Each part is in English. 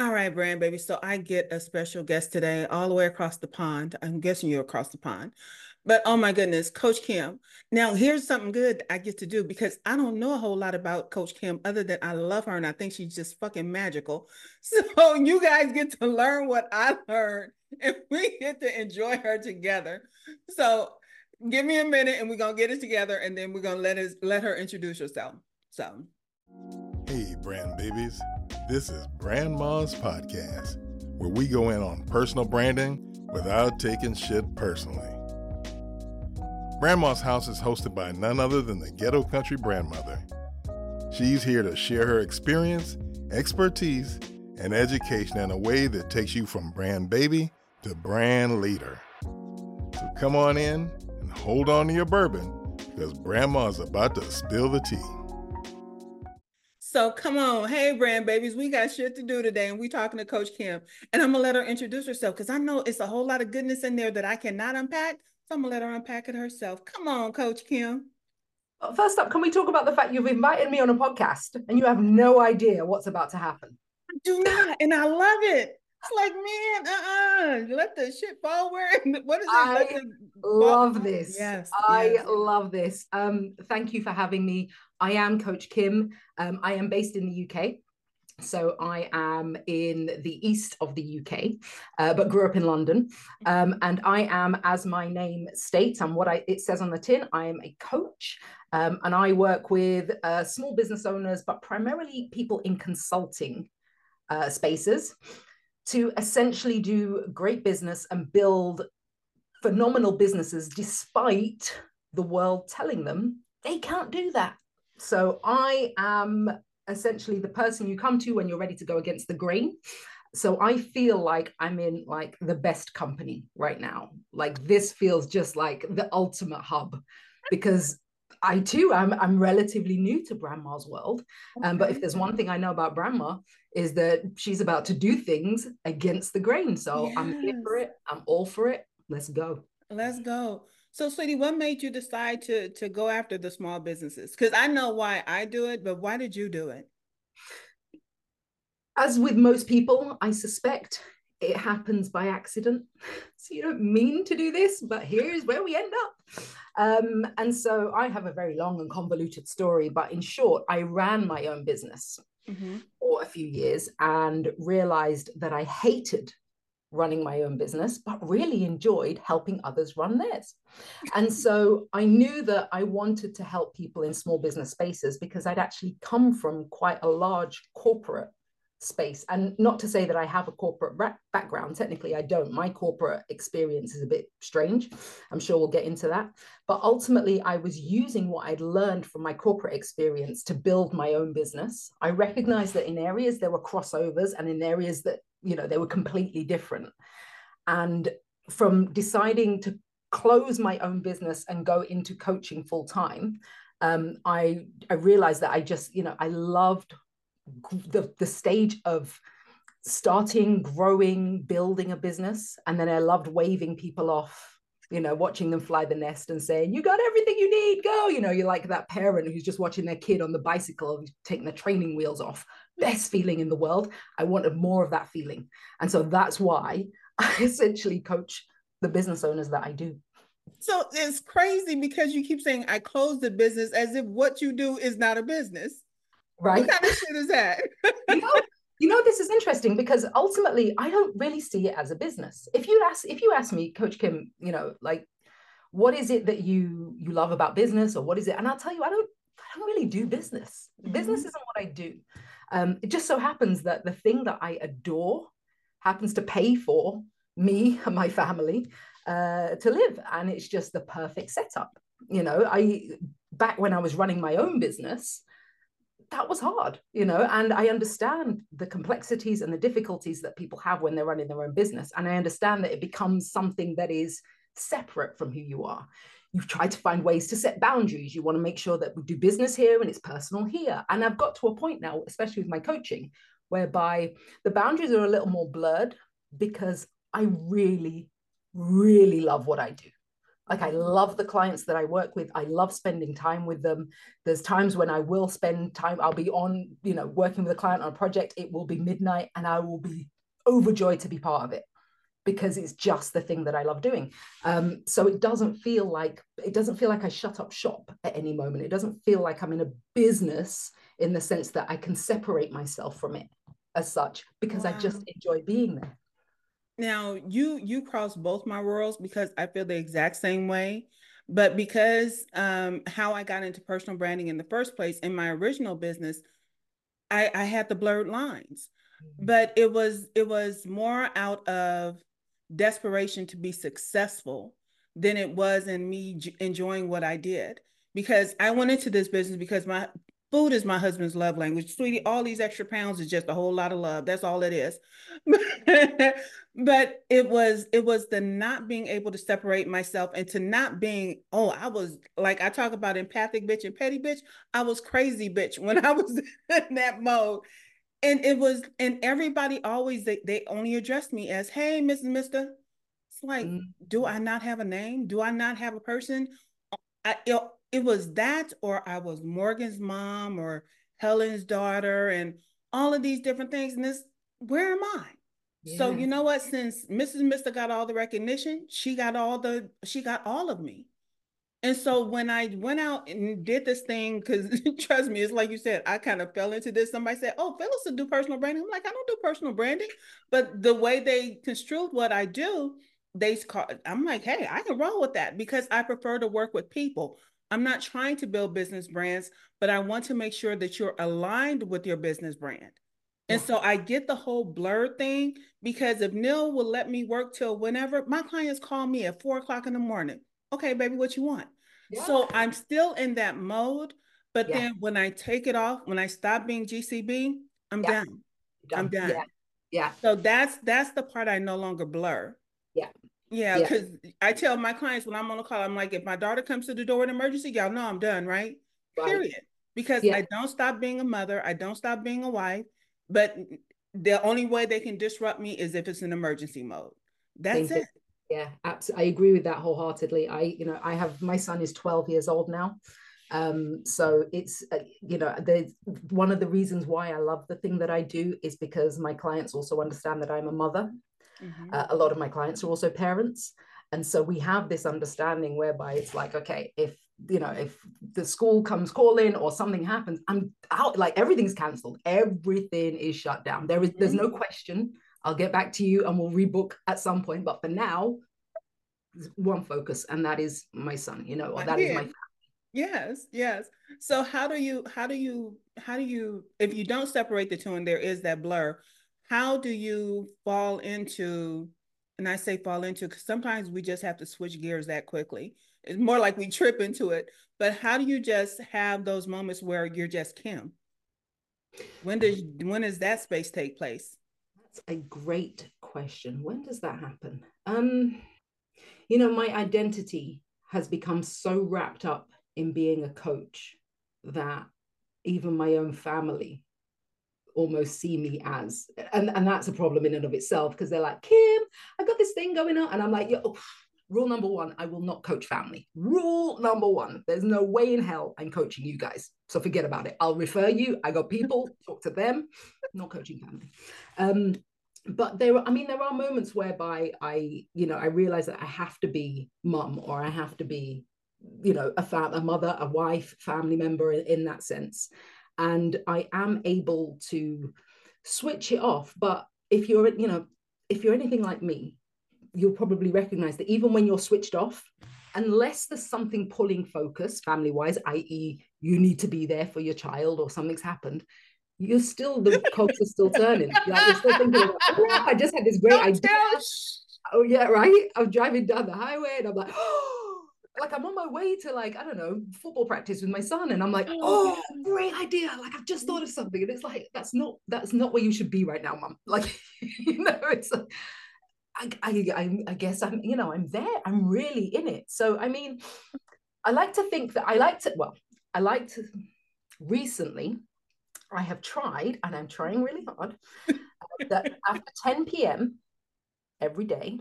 All right, brand baby. So I get a special guest today, all the way across the pond. I'm guessing you're across the pond. But oh my goodness, Coach Kym. Now, here's something good I get to do because I don't know a whole lot about Coach Kym other than I love her and I think she's just fucking magical. So you guys get to learn what I learned and we get to enjoy her together. So give me a minute and we're gonna get it together and then we're gonna let us let her introduce herself. So Hey brand babies. This is Brand Podcast, where we go in on personal branding without taking shit personally. Brandma's House is hosted by none other than the Ghetto Country Brandmother. She's here to share her experience, expertise, and education in a way that takes you from brand baby to brand leader. So come on in and hold on to your bourbon because Brandma's about to spill the tea. So come on, hey brand babies, we got shit to do today, and we talking to Coach Kym, and I'm gonna let her introduce herself because I know it's a whole lot of goodness in there that I cannot unpack. So I'm gonna let her unpack it herself. Come on, Coach Kym. First up, can we talk about the fact you've invited me on a podcast and you have no idea what's about to happen? I do not, and I love it. It's like, man, uh-uh, let the shit fall where. What is it? I love this. Yes, I yes. love this. Um, thank you for having me. I am Coach Kym. Um, I am based in the UK. So I am in the east of the UK, uh, but grew up in London. Um, and I am, as my name states, and what I, it says on the tin, I am a coach. Um, and I work with uh, small business owners, but primarily people in consulting uh, spaces to essentially do great business and build phenomenal businesses despite the world telling them they can't do that. So I am essentially the person you come to when you're ready to go against the grain. So I feel like I'm in like the best company right now. Like this feels just like the ultimate hub because I too am I'm relatively new to Brandma's world. Um, but if there's one thing I know about Brandma is that she's about to do things against the grain. So yes. I'm here for it. I'm all for it. Let's go. Let's go. So, sweetie, what made you decide to to go after the small businesses? Because I know why I do it, but why did you do it? As with most people, I suspect it happens by accident. So you don't mean to do this, but here's where we end up. Um, and so I have a very long and convoluted story, but in short, I ran my own business mm-hmm. for a few years and realized that I hated running my own business, but really enjoyed helping others run theirs. And so I knew that I wanted to help people in small business spaces because I'd actually come from quite a large corporate space. And not to say that I have a corporate background, technically, I don't. My corporate experience is a bit strange. I'm sure we'll get into that. But ultimately, I was using what I'd learned from my corporate experience to build my own business. I recognized that in areas there were crossovers and in areas that, you know, they were completely different. And from deciding to close my own business and go into coaching full time, um, I I realized that I just, you know, I loved the, the stage of starting, growing, building a business. And then I loved waving people off, you know, watching them fly the nest and saying, You got everything you need, go. You know, you're like that parent who's just watching their kid on the bicycle, taking the training wheels off. Best feeling in the world. I wanted more of that feeling. And so that's why I essentially coach the business owners that I do. So it's crazy because you keep saying I closed the business as if what you do is not a business. Right. What kind of shit is that? you, know, you know, this is interesting because ultimately I don't really see it as a business. If you ask, if you ask me, Coach Kym, you know, like what is it that you you love about business or what is it? And I'll tell you, I don't I don't really do business. Mm-hmm. Business isn't what I do. Um, it just so happens that the thing that I adore happens to pay for me and my family uh, to live, and it's just the perfect setup. You know, I back when I was running my own business, that was hard, you know, and I understand the complexities and the difficulties that people have when they're running their own business. And I understand that it becomes something that is separate from who you are. You've tried to find ways to set boundaries. You want to make sure that we do business here and it's personal here. And I've got to a point now, especially with my coaching, whereby the boundaries are a little more blurred because I really, really love what I do. Like I love the clients that I work with. I love spending time with them. There's times when I will spend time, I'll be on, you know, working with a client on a project. It will be midnight and I will be overjoyed to be part of it because it's just the thing that I love doing. Um, so it doesn't feel like it doesn't feel like I shut up shop at any moment. It doesn't feel like I'm in a business in the sense that I can separate myself from it as such because wow. I just enjoy being there. Now you you cross both my worlds because I feel the exact same way. But because um, how I got into personal branding in the first place in my original business, I, I had the blurred lines. Mm-hmm. But it was it was more out of desperation to be successful than it was in me j- enjoying what I did. Because I went into this business because my Food is my husband's love language. Sweetie, all these extra pounds is just a whole lot of love. That's all it is. but it was it was the not being able to separate myself and to not being, oh, I was like I talk about empathic bitch and petty bitch. I was crazy bitch when I was in that mode. And it was, and everybody always they, they only addressed me as, hey, Mrs. Mister. It's like, mm-hmm. do I not have a name? Do I not have a person? I, it was that or I was Morgan's mom or Helen's daughter and all of these different things. And this, where am I? Yeah. So you know what? Since Mrs. Mister got all the recognition, she got all the she got all of me. And so when I went out and did this thing, because trust me, it's like you said, I kind of fell into this. Somebody said, Oh, Phyllis will do personal branding. I'm like, I don't do personal branding. But the way they construed what I do, they call I'm like, hey, I can roll with that because I prefer to work with people. I'm not trying to build business brands, but I want to make sure that you're aligned with your business brand. And so I get the whole blur thing because if Neil will let me work till whenever, my clients call me at four o'clock in the morning. Okay, baby, what you want? Yeah. So I'm still in that mode. But yeah. then when I take it off, when I stop being GCB, I'm yeah. done. done. I'm done. Yeah. yeah. So that's that's the part I no longer blur. Yeah. Yeah, because yeah. I tell my clients when I'm on a call, I'm like, if my daughter comes to the door in emergency, y'all know I'm done, right? right. Period. Because yeah. I don't stop being a mother, I don't stop being a wife, but the only way they can disrupt me is if it's an emergency mode. That's Thank it. You. Yeah, absolutely. I agree with that wholeheartedly. I, you know, I have my son is 12 years old now. Um, so it's uh, you know, the one of the reasons why I love the thing that I do is because my clients also understand that I'm a mother Mm-hmm. Uh, a lot of my clients are also parents. And so we have this understanding whereby it's like, okay, if you know, if the school comes calling or something happens, I'm out, like everything's cancelled. Everything is shut down. There is there's no mm-hmm. question. I'll get back to you and we'll rebook at some point. But for now, one focus, and that is my son, you know, or that is my family. Yes, yes. So how do you how do you how do you if you don't separate the two and there is that blur, how do you fall into and i say fall into because sometimes we just have to switch gears that quickly. It's more like we trip into it but how do you just have those moments where you're just Kym? When does when does that space take place? That's a great question. When does that happen? Um you know my identity has become so wrapped up in being a coach that even my own family almost see me as and, and that's a problem in and of itself because they're like Kym i got this thing going on and i'm like yeah, oh, rule number one i will not coach family. Rule number one there's no way in hell i'm coaching you guys so forget about it. I'll refer you i got people talk to them not coaching family. Um but there i mean there are moments whereby i you know i realize that i have to be mum or i have to be you know a, fam- a mother a wife family member in, in that sense and I am able to switch it off. But if you're, you know, if you're anything like me, you'll probably recognize that even when you're switched off, unless there's something pulling focus family wise, i.e., you need to be there for your child or something's happened, you're still the cogs are still turning. Like you're still thinking, oh, I just had this great idea. Oh yeah, right. I'm driving down the highway and I'm like, oh like I'm on my way to like I don't know football practice with my son, and I'm like, oh, oh great idea! Like I've just thought mm. of something, and it's like that's not that's not where you should be right now, mom. Like you know, it's like, I, I I guess I'm you know I'm there. I'm really in it. So I mean, I like to think that I like to well, I like to recently. I have tried, and I'm trying really hard, uh, that after 10 p.m. every day,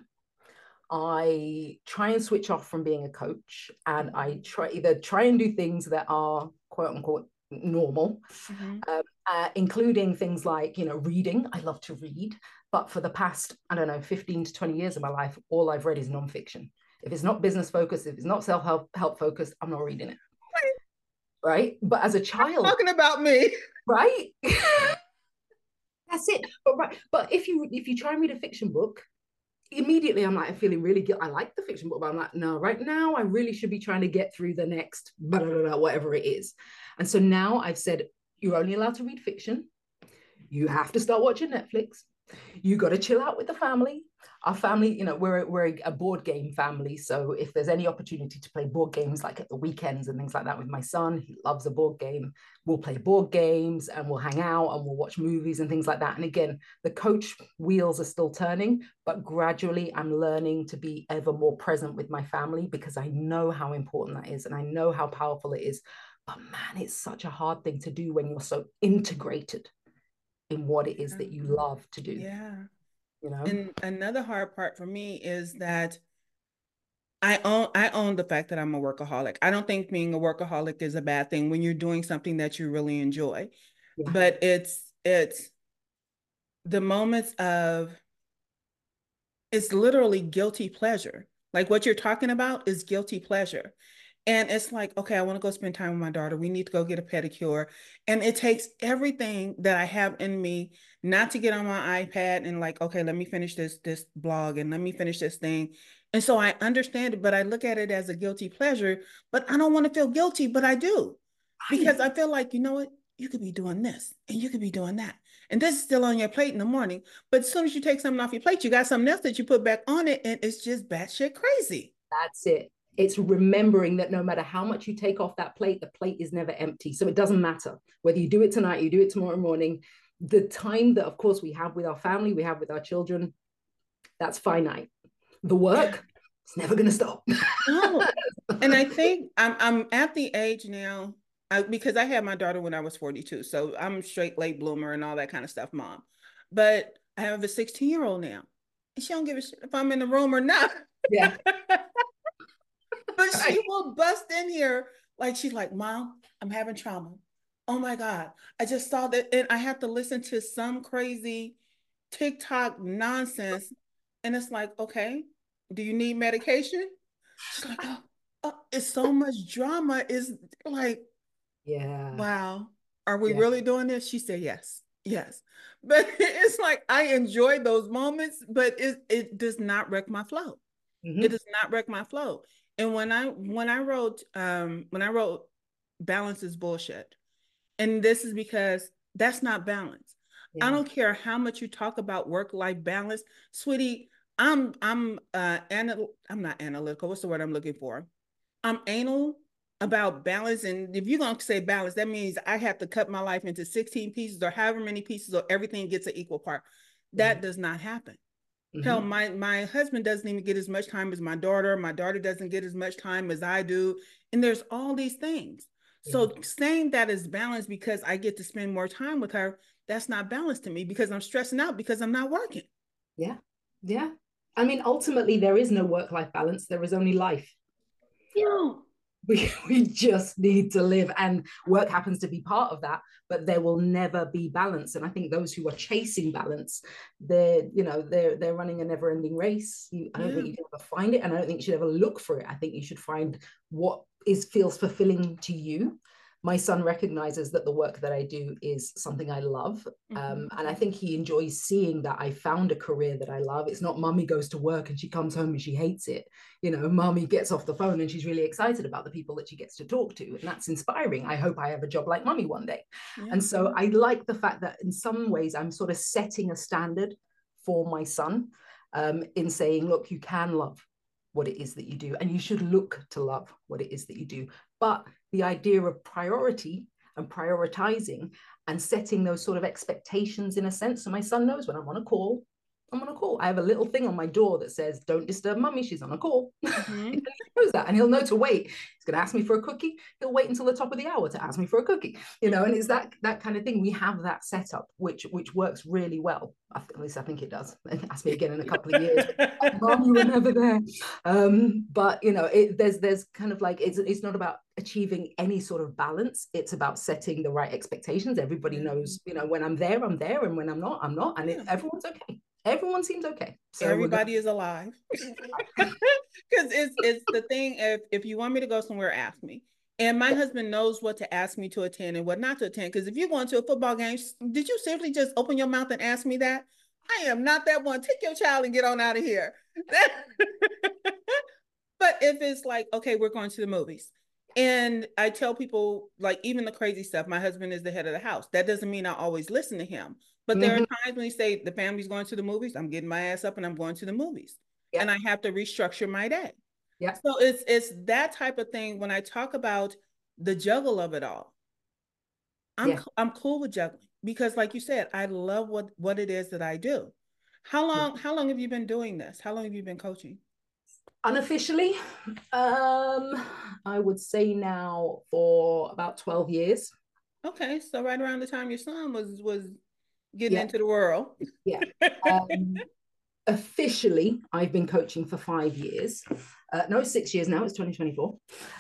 I try and switch off from being a coach and I try either try and do things that are quote unquote normal, mm-hmm. um, uh, including things like, you know, reading. I love to read, but for the past, I don't know, 15 to 20 years of my life, all I've read is nonfiction. If it's not business focused, if it's not self help help focused, I'm not reading it. Right. But as a child, talking about me, right? That's it. But right. But if you if you try and read a fiction book, immediately I'm like, I'm feeling really good. I like the fiction book, but I'm like, no, right now I really should be trying to get through the next blah, blah, blah, whatever it is. And so now I've said, you're only allowed to read fiction. You have to start watching Netflix you got to chill out with the family our family you know we're, we're a board game family so if there's any opportunity to play board games like at the weekends and things like that with my son he loves a board game we'll play board games and we'll hang out and we'll watch movies and things like that and again the coach wheels are still turning but gradually i'm learning to be ever more present with my family because i know how important that is and i know how powerful it is but man it's such a hard thing to do when you're so integrated in what it is that you mm-hmm. love to do. Yeah. You know. And another hard part for me is that I own I own the fact that I'm a workaholic. I don't think being a workaholic is a bad thing when you're doing something that you really enjoy. Yeah. But it's it's the moments of it's literally guilty pleasure. Like what you're talking about is guilty pleasure. And it's like, okay, I want to go spend time with my daughter. We need to go get a pedicure. And it takes everything that I have in me not to get on my iPad and like, okay, let me finish this this blog and let me finish this thing. And so I understand it, but I look at it as a guilty pleasure, but I don't want to feel guilty, but I do. Because I feel like, you know what? You could be doing this and you could be doing that. And this is still on your plate in the morning. But as soon as you take something off your plate, you got something else that you put back on it, and it's just batshit crazy. That's it it's remembering that no matter how much you take off that plate, the plate is never empty. So it doesn't matter whether you do it tonight, you do it tomorrow morning. The time that, of course, we have with our family, we have with our children, that's finite. The work, it's never going to stop. no. And I think I'm, I'm at the age now I, because I had my daughter when I was 42. So I'm straight late bloomer and all that kind of stuff, mom. But I have a 16 year old now. And she don't give a shit if I'm in the room or not. Yeah. but she will bust in here like she's like, Mom, I'm having trauma. Oh my God. I just saw that and I have to listen to some crazy TikTok nonsense. And it's like, okay, do you need medication? She's like, oh, oh it's so much drama. Is like, yeah. Wow. Are we yeah. really doing this? She said yes. Yes. But it's like I enjoy those moments, but it, it does not wreck my flow. Mm-hmm. It does not wreck my flow. And when I when I wrote um when I wrote balance is bullshit. And this is because that's not balance. Yeah. I don't care how much you talk about work-life balance, sweetie. I'm I'm uh anal- I'm not analytical. What's the word I'm looking for? I'm anal about balance. And if you're gonna say balance, that means I have to cut my life into 16 pieces or however many pieces or everything gets an equal part. That mm-hmm. does not happen. Mm-hmm. Hell, my my husband doesn't even get as much time as my daughter. My daughter doesn't get as much time as I do. And there's all these things. So saying that is balanced because I get to spend more time with her, that's not balanced to me because I'm stressing out because I'm not working. Yeah. Yeah. I mean, ultimately, there is no work life balance. There is only life. Yeah we, we just need to live and work happens to be part of that but there will never be balance. And i think those who are chasing balance they're you know they're they're running a never ending race. You, i don't yeah. think you can ever find it and i don't think you should ever look for it. I think you should find what is feels fulfilling to you my son recognizes that the work that I do is something I love. Um, mm-hmm. Um, and I think he enjoys seeing that I found a career that I love. It's not mommy goes to work and she comes home and she hates it. You know, mommy gets off the phone and she's really excited about the people that she gets to talk to. And that's inspiring. I hope I have a job like mommy one day. And so I like the fact that in some ways I'm sort of setting a standard for my son um, in saying, look, you can love what it is that you do and you should look to love what it is that you do but the idea of priority and prioritizing and setting those sort of expectations in a sense so my son knows when i'm on a call I'm on a call. I have a little thing on my door that says, Don't disturb mummy, she's on a call. Mm-hmm. he knows that and he'll know to wait. He's gonna ask me for a cookie. He'll wait until the top of the hour to ask me for a cookie. You know, and it's that that kind of thing. We have that setup which which works really well. At least I think it does. Ask me again in a couple of years. Mom, you were never there. Um, but you know, it, there's there's kind of like it's it's not about achieving any sort of balance. It's about setting the right expectations. Everybody mm-hmm. knows, you know, when I'm there, I'm there, and when I'm not, I'm not, and it, everyone's okay everyone seems okay. So everybody is alive. Mm-hmm. Because it's it's the thing. If if you want me to go somewhere, ask me. And my husband knows what to ask me to attend and what not to attend. Because if you're going to a football game, did you simply just open your mouth and ask me that? I am not that one. Take your child and get on out of here. but if it's like, okay, we're going to the movies. And I tell people, like, even the crazy stuff, my husband is the head of the house. That doesn't mean I always listen to him. But there mm-hmm. are times when you say the family's going to the movies, I'm getting my ass up and I'm going to the movies. Yeah. And I have to restructure my day. Yeah. So it's it's that type of thing when I talk about the juggle of it all. I'm yeah. I'm cool with juggling because like you said, I love what what it is that I do. How long how long have you been doing this? How long have you been coaching? Unofficially, um I would say now for about 12 years. Okay, so right around the time your son was was getting yeah. into the world. Yeah. Um, officially, I've been coaching for five years. Uh, no, six years now. It's 2024.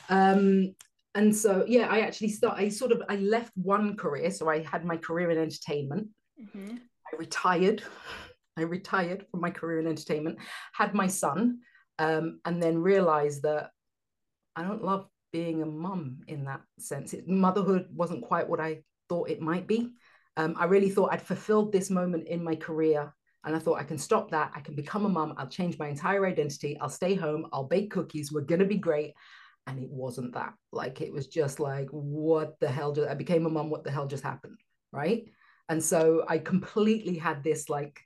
Um, and so, yeah, I actually start. I sort of I left one career, so I had my career in entertainment. Mm-hmm. I retired. I retired from my career in entertainment. Had my son, um, and then realize that I don't love being a mum in that sense. It, motherhood wasn't quite what I thought it might be. Um, I really thought I'd fulfilled this moment in my career. And I thought I can stop that. I can become a mum. I'll change my entire identity. I'll stay home. I'll bake cookies. We're going to be great. And it wasn't that. Like, it was just like, what the hell? Just, I became a mum. What the hell just happened? Right. And so I completely had this like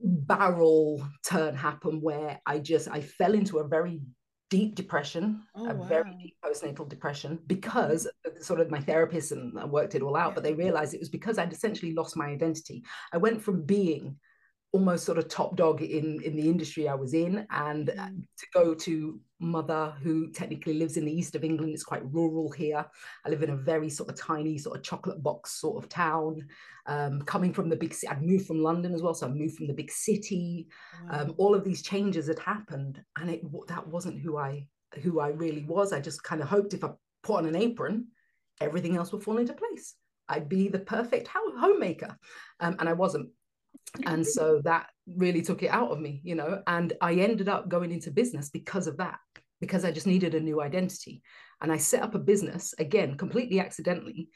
barrel turn happen where I just, I fell into a very deep depression, oh, a wow. very deep postnatal depression, because sort of my therapist and I worked it all out, but they realized it was because I'd essentially lost my identity. I went from being almost sort of top dog in in the industry I was in, and mm. to go to mother who technically lives in the east of England. It's quite rural here. I live in a very sort of tiny sort of chocolate box sort of town. Um, coming from the big city, I'd moved from London as well, so I moved from the big city. Wow. Um, all of these changes had happened, and it that wasn't who I who I really was. I just kind of hoped if I put on an apron, everything else would fall into place. I'd be the perfect homemaker, um, and I wasn't and so that really took it out of me you know and i ended up going into business because of that because i just needed a new identity and i set up a business again completely accidentally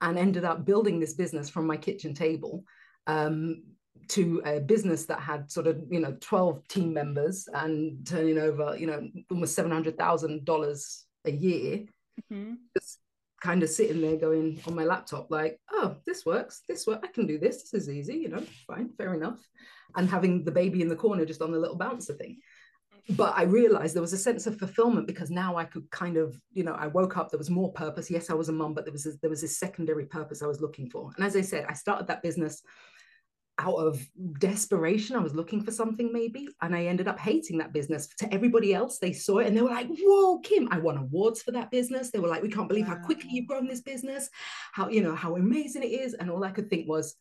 and ended up building this business from my kitchen table um, to a business that had sort of you know 12 team members and turning over you know almost $700,000 a year mm-hmm. just kind of sitting there going on my laptop like oh this works this work i can do this this is easy you know fine fair enough and having the baby in the corner just on the little bouncer thing. But i realized there was a sense of fulfillment because now i could kind of you know i woke up there was more purpose. Yes i was a mom but there was a, there was this secondary purpose i was looking for. And as i said i started that business out of desperation. I was looking for something maybe, and I ended up hating that business. To everybody else, they saw it and they were like, "Whoa, Kym! I won awards for that business." They were like, "We can't believe wow. how quickly you've grown this business, how you know how amazing it is." And all I could think was,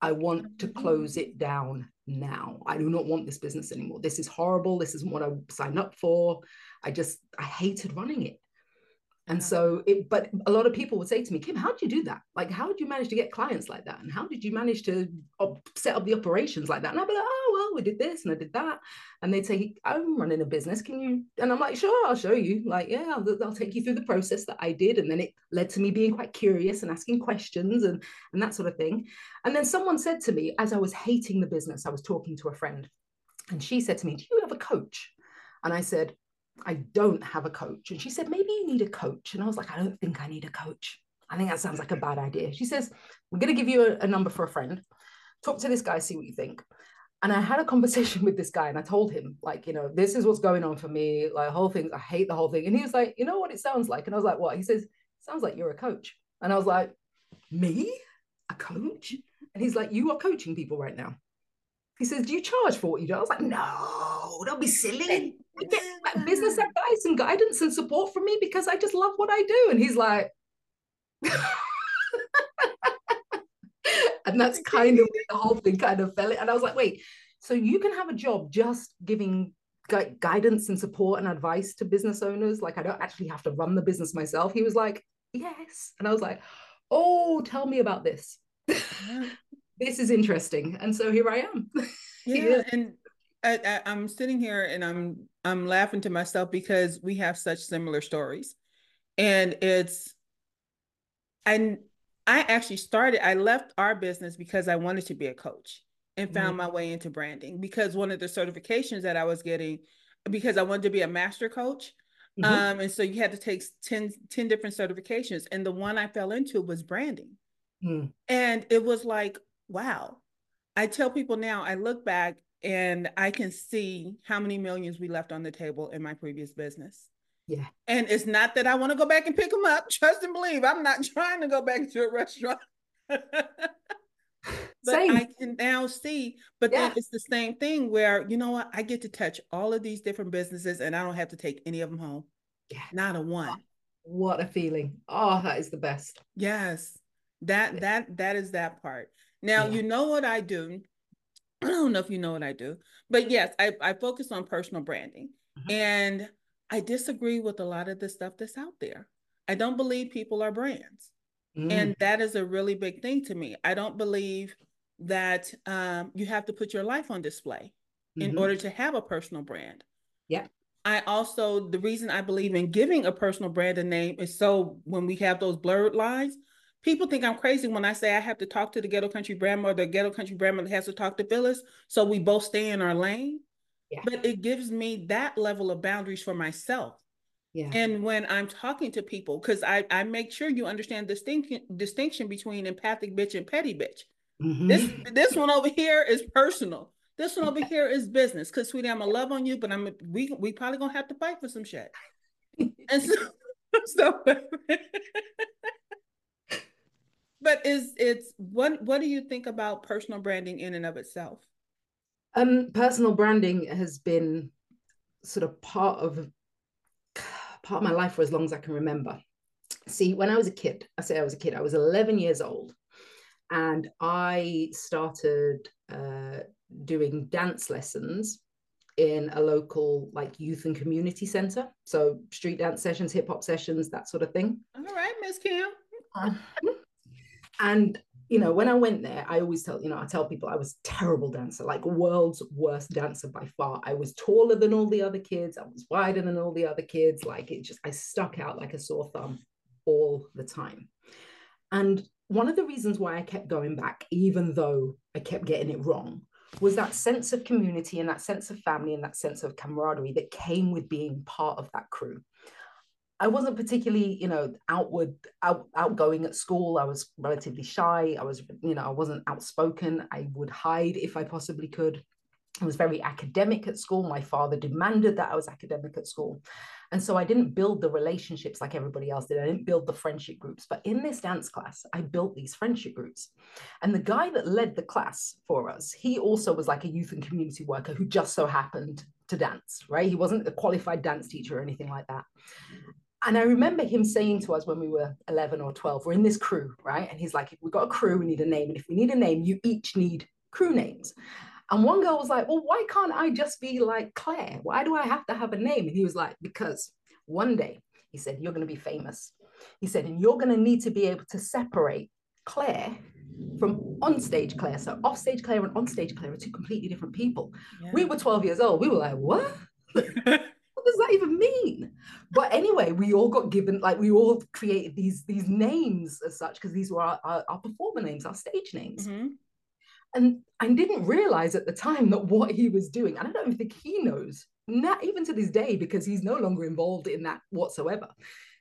"I want to close mm. it down now. I do not want this business anymore. This is horrible. This isn't what I signed up for. I just I hated running it." And so it, but a lot of people would say to me, Kym, how did you do that? Like, how did you manage to get clients like that? And how did you manage to op- set up the operations like that? And I'd be like, oh, well, we did this and I did that. And they'd say, I'm running a business. Can you? And I'm like, sure, I'll show you. Like, yeah, I'll, I'll take you through the process that I did. And then it led to me being quite curious and asking questions and, and that sort of thing. And then someone said to me, as I was hating the business, I was talking to a friend and she said to me, do you have a coach? And I said, I don't have a coach. And she said, maybe you need a coach. And I was like, I don't think I need a coach. I think that sounds like a bad idea. She says, We're going to give you a, a, number for a friend. Talk to this guy, see what you think. And I had a conversation with this guy and I told him, like, you know, this is what's going on for me. Like, whole thing, I hate the whole thing. And he was like, You know what it sounds like? And I was like, What? He says, Sounds like you're a coach. And I was like, Me? A coach? And he's like, You are coaching people right now. He says, Do you charge for what you do? I was like, No, don't be silly. Get business advice and guidance and support from me because I just love what I do. And he's like, and that's kind of the whole thing kind of fell. And I was like, wait, so you can have a job just giving gu- guidance and support and advice to business owners? Like, I don't actually have to run the business myself. He was like, yes. And I was like, oh, tell me about this. Yeah. this is interesting. And so here I am. yeah. and I, I, I'm sitting here and I'm I'm laughing to myself because we have such similar stories. And it's and I actually started, I left our business because I wanted to be a coach and found mm-hmm. my way into branding because one of the certifications that I was getting, because I wanted to be a master coach. Mm-hmm. Um, and so you had to take 10, 10 different certifications. And the one I fell into was branding. Mm. And it was like, wow. I tell people now, I look back and I can see how many millions we left on the table in my previous business. Yeah. And it's not that I want to go back and pick them up. Trust and believe. I'm not trying to go back to a restaurant. but same. I can now see, but yeah. then it's the same thing where, you know what, I get to touch all of these different businesses and I don't have to take any of them home. Yeah. Not a one. What a feeling. Oh, that is the best. Yes. That yeah. that that is that part. Now yeah. you know what I do. I don't know if you know what I do, but yes, I, I focus on personal branding. Mm-hmm. And I disagree with a lot of the stuff that's out there. I don't believe people are brands. Mm. And that is a really big thing to me. I don't believe that um, you have to put your life on display mm-hmm. in order to have a personal brand. Yeah. I also, the reason I believe in giving a personal brand a name is so when we have those blurred lines, people think I'm crazy when I say I have to talk to the ghetto country Brandma, the ghetto country Brandmother has to talk to Phyllis. So we both stay in our lane. Yeah. But it gives me that level of boundaries for myself. Yeah. And when I'm talking to people, because I, I make sure you understand distinction distinction between empathic bitch and petty bitch. Mm-hmm. This this one over here is personal. This one over here is business. Cause sweetie, I'm gonna love on you, but I'm we we probably gonna have to fight for some shit. and so, so but is it's what what do you think about personal branding in and of itself? Um, personal branding has been sort of part of part of my life for as long as I can remember. See, when I was a kid, I say I was a kid, I was 11 years old, and I started uh, doing dance lessons in a local like youth and community center. So street dance sessions, hip hop sessions, that sort of thing. All right, Miss Kym. And you know, when I went there, I always tell, you know, I tell people I was terrible dancer, like world's worst dancer by far. I was taller than all the other kids. I was wider than all the other kids. Like it just, I stuck out like a sore thumb all the time. And one of the reasons why I kept going back, even though I kept getting it wrong, was that sense of community and that sense of family and that sense of camaraderie that came with being part of that crew. I wasn't particularly, you know, outward, out, outgoing at school. I was relatively shy. I was, you know, I wasn't outspoken. I would hide if I possibly could. I was very academic at school. My father demanded that I was academic at school. And so I didn't build the relationships like everybody else did. I didn't build the friendship groups. But in this dance class, I built these friendship groups. And the guy that led the class for us, he also was like a youth and community worker who just so happened to dance, right? He wasn't a qualified dance teacher or anything like that. And I remember him saying to us when we were 11 or 12, we're in this crew, right? And he's like, if we've got a crew, we need a name. And if we need a name, you each need crew names. And one girl was like, well, why can't I just be like Claire? Why do I have to have a name? And he was like, because one day, he said, you're going to be famous. He said, and you're going to need to be able to separate Claire from onstage Claire. So offstage Claire and onstage Claire are two completely different people. Yeah. We were 12 years old. We were like, what? does that even mean? But anyway, we all got given like we all created these these names as such because these were our, our, our, performer names, our stage names. Mm-hmm. And I didn't realize at the time that what he was doing, and I don't even think he knows, not even to this day, because he's no longer involved in that whatsoever.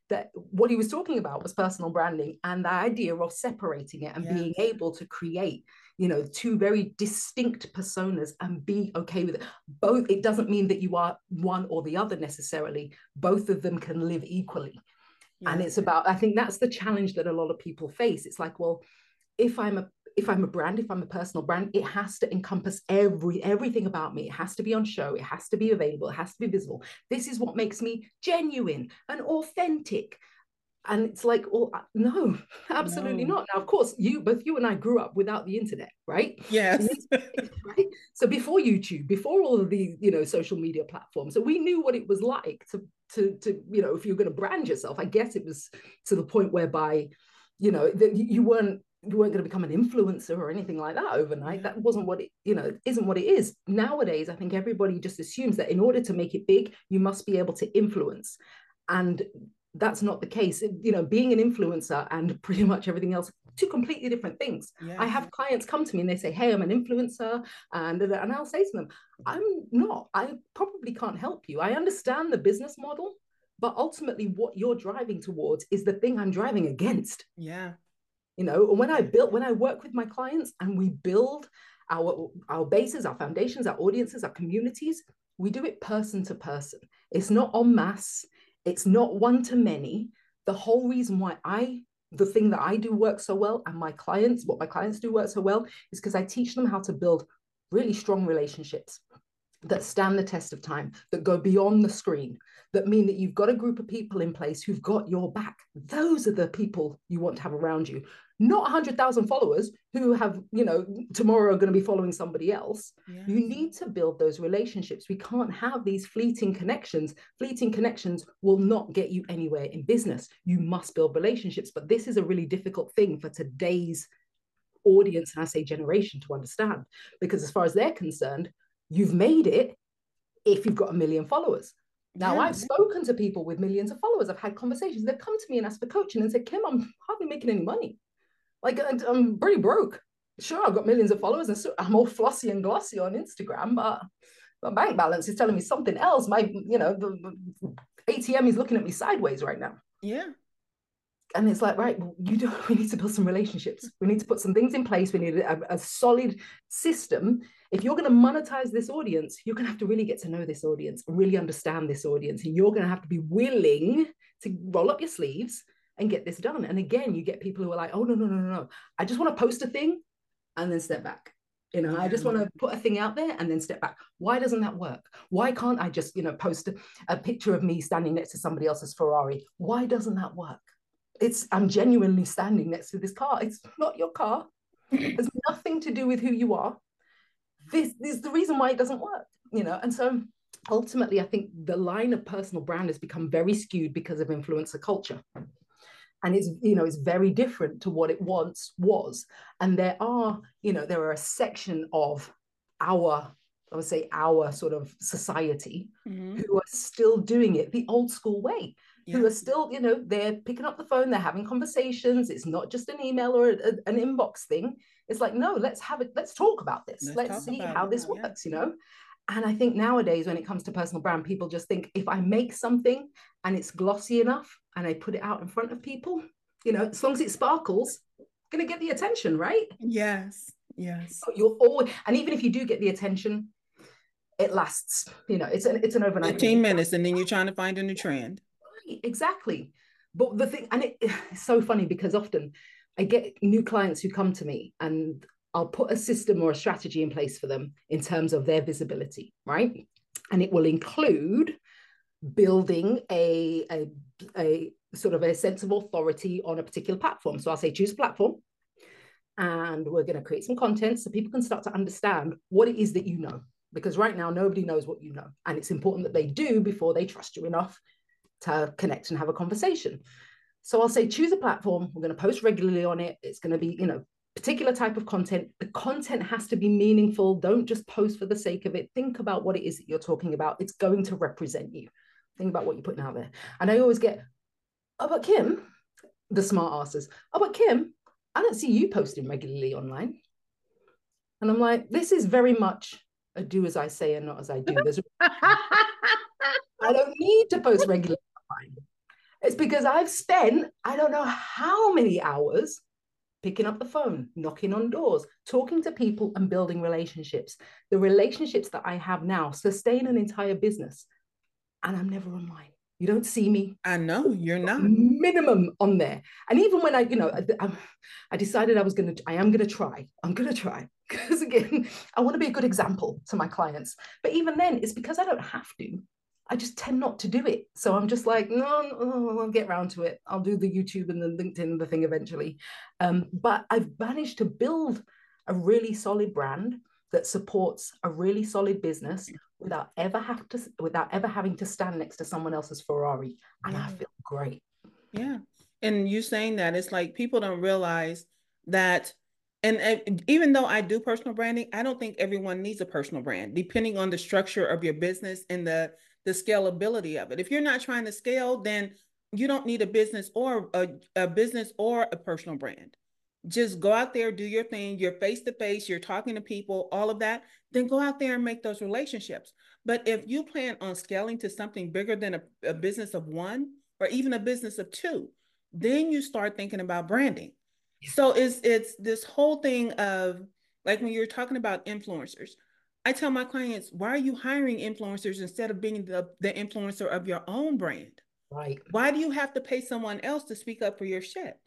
That what he was talking about was personal branding and the idea of separating it and yes. being able to create you know two very distinct personas and be okay with it both it doesn't mean that you are one or the other necessarily both of them can live equally yeah. and it's about i think that's the challenge that a lot of people face it's like well if i'm a if I'm a brand, if I'm a personal brand, it has to encompass every everything about me. It has to be on show. It has to be available. It has to be visible. This is what makes me genuine and authentic. And it's like, oh no, absolutely no. not. Now, of course, you both you and I grew up without the internet, right? Yes. right. So before YouTube, before all of the you know social media platforms, so we knew what it was like to to to you know if you're going to brand yourself. I guess it was to the point whereby you know that you weren't you weren't going to become an influencer or anything like that overnight. That wasn't what it, you know, isn't what it is. Nowadays, I think everybody just assumes that in order to make it big, you must be able to influence. And that's not the case. You know, being an influencer and pretty much everything else, two completely different things. Yeah. I have clients come to me and they say, Hey, I'm an influencer. And, and I'll say to them, I'm not. I probably can't help you. I understand the business model, but ultimately, what you're driving towards is the thing I'm driving against. Yeah you know when i build when i work with my clients and we build our our bases our foundations our audiences our communities we do it person to person it's not en masse it's not one to many. The whole reason why i the thing that i do work so well and my clients what my clients do work so well is because i teach them how to build really strong relationships that stand the test of time that go beyond the screen that mean that you've got a group of people in place who've got your back. Those are the people you want to have around you not 100,000 followers who have, you know, tomorrow are going to be following somebody else. Yes. You need to build those relationships. We can't have these fleeting connections. Fleeting connections will not get you anywhere in business. You must build relationships. But this is a really difficult thing for today's audience, and I say generation, to understand. Because as far as they're concerned, you've made it if you've got a million followers. Now, yeah. I've spoken to people with millions of followers. I've had conversations. They've come to me and asked for coaching and said, Kym, I'm hardly making any money. Like I'm pretty broke. Sure, I've got millions of followers and so I'm all flossy and glossy on Instagram, but my bank balance is telling me something else. My, you know, the, the ATM is looking at me sideways right now. Yeah. And it's like, right, well, you do. We need to build some relationships. We need to put some things in place. We need a, a solid system. If you're going to monetize this audience, you're going to have to really get to know this audience, really understand this audience, and you're going to have to be willing to roll up your sleeves and get this done. And again, you get people who are like, oh, no, no, no, no, no. I just want to post a thing and then step back. You know, I just want to put a thing out there and then step back. Why doesn't that work? Why can't I just, you know, post a, a picture of me standing next to somebody else's Ferrari? Why doesn't that work? It's I'm genuinely standing next to this car. It's not your car. It's nothing to do with who you are. This, this is the reason why it doesn't work, you know. And so ultimately, I think the line of personal brand has become very skewed because of influencer culture and it's you know it's very different to what it once was and there are you know there are a section of our i would say our sort of society mm-hmm. who are still doing it the old school way yeah. who are still you know they're picking up the phone they're having conversations it's not just an email or a, an inbox thing it's like no let's have it let's talk about this let's, let's see how it, this yeah. works you know and I think nowadays, when it comes to personal brand, people just think if I make something and it's glossy enough and I put it out in front of people, you know, as long as it sparkles, going to get the attention, right? Yes, yes. You'll always, and even if you do get the attention, it lasts. You know, it's an it's an overnight. Fifteen minutes, and then you're trying to find a new trend. Right, exactly. But the thing, and it, it's so funny because often I get new clients who come to me and I'll put a system or a strategy in place for them in terms of their visibility, right? And it will include building a, a, a sort of a sense of authority on a particular platform. So I'll say choose a platform and we're going to create some content so people can start to understand what it is that you know. Because right now, nobody knows what you know. And it's important that they do before they trust you enough to connect and have a conversation. So I'll say choose a platform. We're going to post regularly on it. It's going to be, you know, particular type of content the content has to be meaningful. Don't just post for the sake of it. Think about what it is that you're talking about. It's going to represent you. Think about what you're putting out there. And i always get oh but Kym the smart asses oh but Kym i don't see you posting regularly online. And i'm like this is very much a do as i say and not as i do. There's, i don't need to post regularly online. It's because i've spent i don't know how many hours picking up the phone, knocking on doors, talking to people, and building relationships. The relationships that I have now sustain an entire business, and I'm never online. You don't see me. I know you're not. Minimum on there. And even when I, you know, I, um, I decided I was going to, I am going to try. I'm going to try. Because again, I want to be a good example to my clients. But even then, it's because I don't have to. I just tend not to do it. So I'm just like, no, no I'll get around to it. I'll do the YouTube and the LinkedIn and the thing eventually. Um, but I've managed to build a really solid brand that supports a really solid business without ever have to without ever having to stand next to someone else's Ferrari. And yeah. I feel great. Yeah. And you saying that it's like people don't realize that and even though I do personal branding, I don't think everyone needs a personal brand, depending on the structure of your business and the the scalability of it. If you're not trying to scale, then you don't need a business or a, a business or a personal brand. Just go out there, do your thing. You're face to face, you're talking to people, all of that. Then go out there and make those relationships. But if you plan on scaling to something bigger than a, a business of one or even a business of two, then you start thinking about branding. So it's it's this whole thing of like when you're talking about influencers, I tell my clients, why are you hiring influencers instead of being the, the influencer of your own brand? Right. Why do you have to pay someone else to speak up for your shit?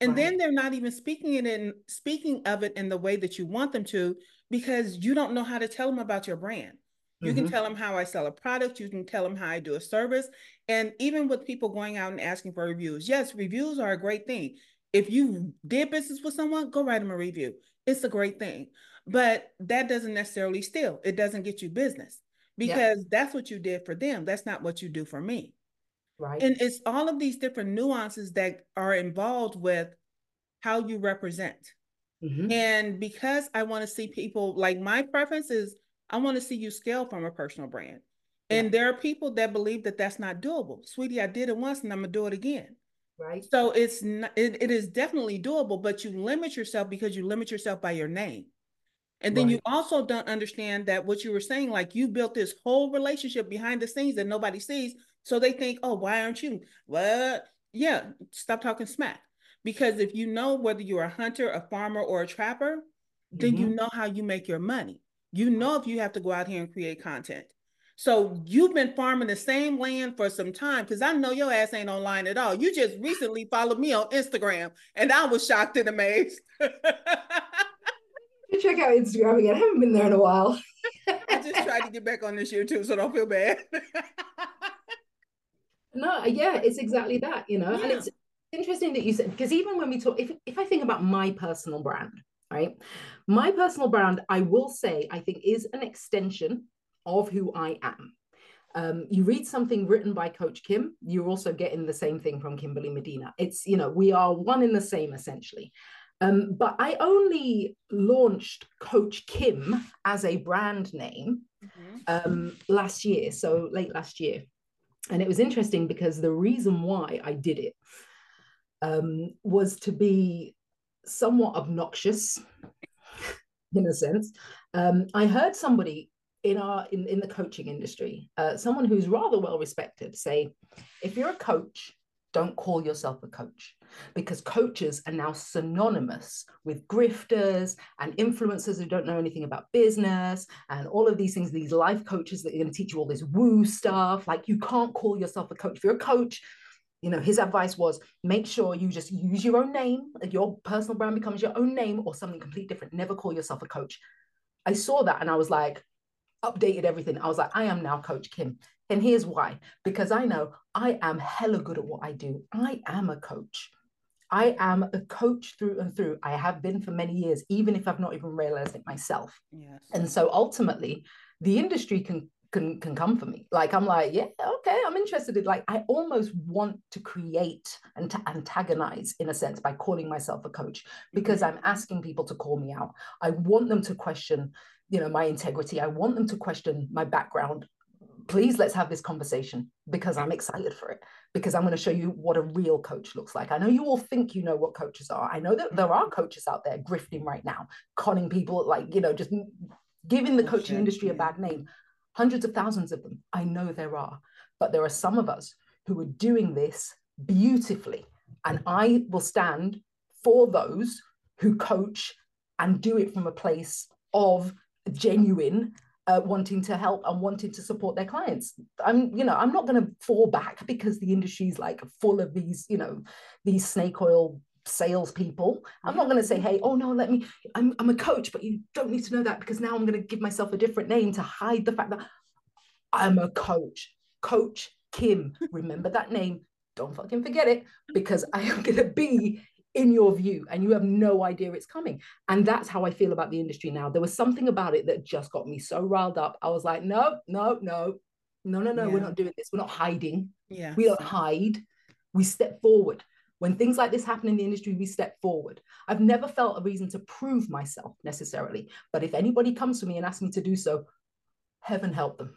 And right. then they're not even speaking it in speaking of it in the way that you want them to because you don't know how to tell them about your brand. You mm-hmm. can tell them how I sell a product, you can tell them how I do a service. And even with people going out and asking for reviews, yes, reviews are a great thing. If you did business with someone, go write them a review. It's a great thing. But that doesn't necessarily still, it doesn't get you business because that's what you did for them. That's not what you do for me. Right. And it's all of these different nuances that are involved with how you represent. Mm-hmm. And because I want to see people like my preference is I want to see you scale from a personal brand. And yeah. there are people that believe that that's not doable. Sweetie, I did it once and I'm going to do it again. Right. So it's not, it, it is definitely doable, but you limit yourself because you limit yourself by your name. And then right. you also don't understand that what you were saying, like you built this whole relationship behind the scenes that nobody sees. So they think, oh, why aren't you? Well, yeah, stop talking smack. Because if you know whether you're a hunter, a farmer, or a trapper, mm-hmm. then you mm-hmm. know how you make your money. You know if you have to go out here and create content. So you've been farming the same land for some time because I know your ass ain't online at all. You just recently followed me on Instagram and I was shocked and amazed. check out Instagram again. I haven't been there in a while. I just tried to get back on this year too, so don't feel bad. no, yeah, it's exactly that, you know, yeah. and it's interesting that you said because even when we talk, if if I think about my personal brand, right, my personal brand, I will say, I think is an extension of who I am. Um, you read something written by Coach Kym, you're also getting the same thing from Kimberly Medina. It's, you know, we are one in the same essentially. Um, but I only launched Coach Kym as a brand name mm-hmm. um, last year, so late last year. And it was interesting because the reason why I did it um, was to be somewhat obnoxious in a sense. Um, I heard somebody in our in, in the coaching industry, uh, someone who's rather well respected, say, if you're a coach, don't call yourself a coach because coaches are now synonymous with grifters and influencers who don't know anything about business and all of these things, these life coaches that are going to teach you all this woo stuff. Like you can't call yourself a coach. If you're a coach, you know, his advice was make sure you just use your own name, your personal brand becomes your own name or something completely different. Never call yourself a coach. I saw that and I was like, updated everything. I was like, I am now Coach Kym. And here's why because I know I am hella good at what I do. I am a coach. I am a coach through and through. I have been for many years, even if I've not even realized it myself. Yes. And so ultimately, the industry can can can come for me. Like I'm like, yeah, okay, I'm interested in like I almost want to create and to antagonize in a sense by calling myself a coach because mm-hmm. I'm asking people to call me out. I want them to question, you know, my integrity. I want them to question my background please let's have this conversation because I'm excited for it because I'm going to show you what a real coach looks like. I know you all think you know what coaches are. I know that there are coaches out there grifting right now, conning people, like, you know, just giving the coaching industry a bad name. Hundreds of thousands of them. I know there are, but there are some of us who are doing this beautifully. And I will stand for those who coach and do it from a place of genuine uh, wanting to help and wanting to support their clients. I'm, you know, I'm not going to fall back because the industry is like full of these, you know, these snake oil salespeople. I'm not going to say, hey, oh no, let me, I'm, I'm a coach, but you don't need to know that because now I'm going to give myself a different name to hide the fact that I'm a coach. Coach Kym. Remember that name. Don't fucking forget it because I am going to be in your view and you have no idea it's coming. And that's how I feel about the industry now. There was something about it that just got me so riled up. I was like, no, no, no, no, no, no, yeah. we're not doing this. We're not hiding. Yeah. We don't hide. We step forward. When things like this happen in the industry, we step forward. I've never felt a reason to prove myself necessarily. But if anybody comes to me and asks me to do so, heaven help them.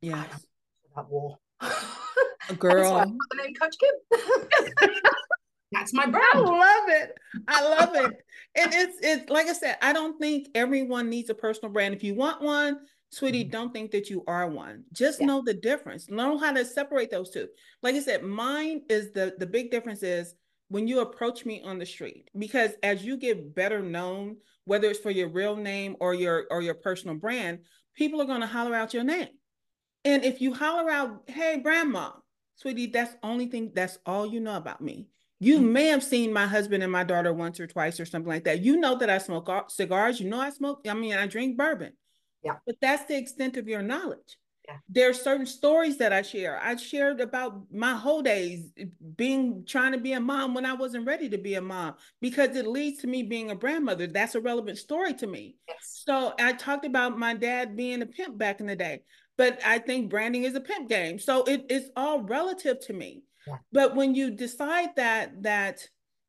Yeah. That war. Girl. That's the name Coach Kym. That's my brand. I love it. I love it. and it's it's like I said, I don't think everyone needs a personal brand. If you want one, sweetie, mm-hmm. don't think that you are one. Just yeah. know the difference. Know how to separate those two. Like I said, mine is the the big difference is when you approach me on the street because as you get better known whether it's for your real name or your or your personal brand people are going to holler out your name and if you holler out hey Brandma sweetie that's only thing that's all you know about me you mm-hmm. may have seen my husband and my daughter once or twice or something like that. You know that I smoke cigars. You know I smoke, I mean, I drink bourbon. Yeah. But that's the extent of your knowledge. Yeah. There are certain stories that I share. I shared about my whole days being trying to be a mom when I wasn't ready to be a mom because it leads to me being a grandmother. That's a relevant story to me. Yes. So I talked about my dad being a pimp back in the day, but I think branding is a pimp game. So it, it's all relative to me. But when you decide that that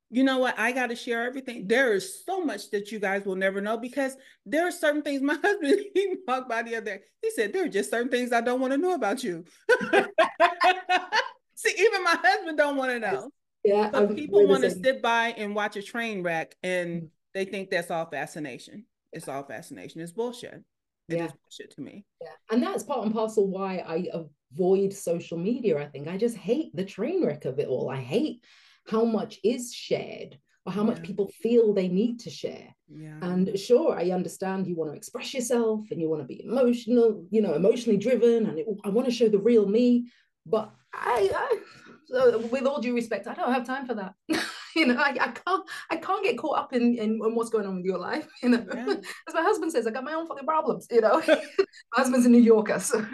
you know what, I got to share everything. There is so much that you guys will never know because there are certain things. My husband he talked about the other day. He said there are just certain things I don't want to know about you. See, even my husband don't want to know. Yeah, but people want to sit by and watch a train wreck, and mm. they think that's all fascination. It's all fascination. It's bullshit. It yeah. bullshit to me. Yeah, and that's part and parcel why I avoid social media. I think I just hate the train wreck of it all. I hate how much is shared or how yeah. much people feel they need to share. Yeah. And sure, I understand you want to express yourself and you want to be emotional, you know, emotionally driven, and it, I want to show the real me. But I, I so with all due respect, I don't have time for that. you know, I, I can't I can't get caught up in, in, in what's going on with your life. You know, yeah. as my husband says, I got my own fucking problems. You know, my husband's a New Yorker, so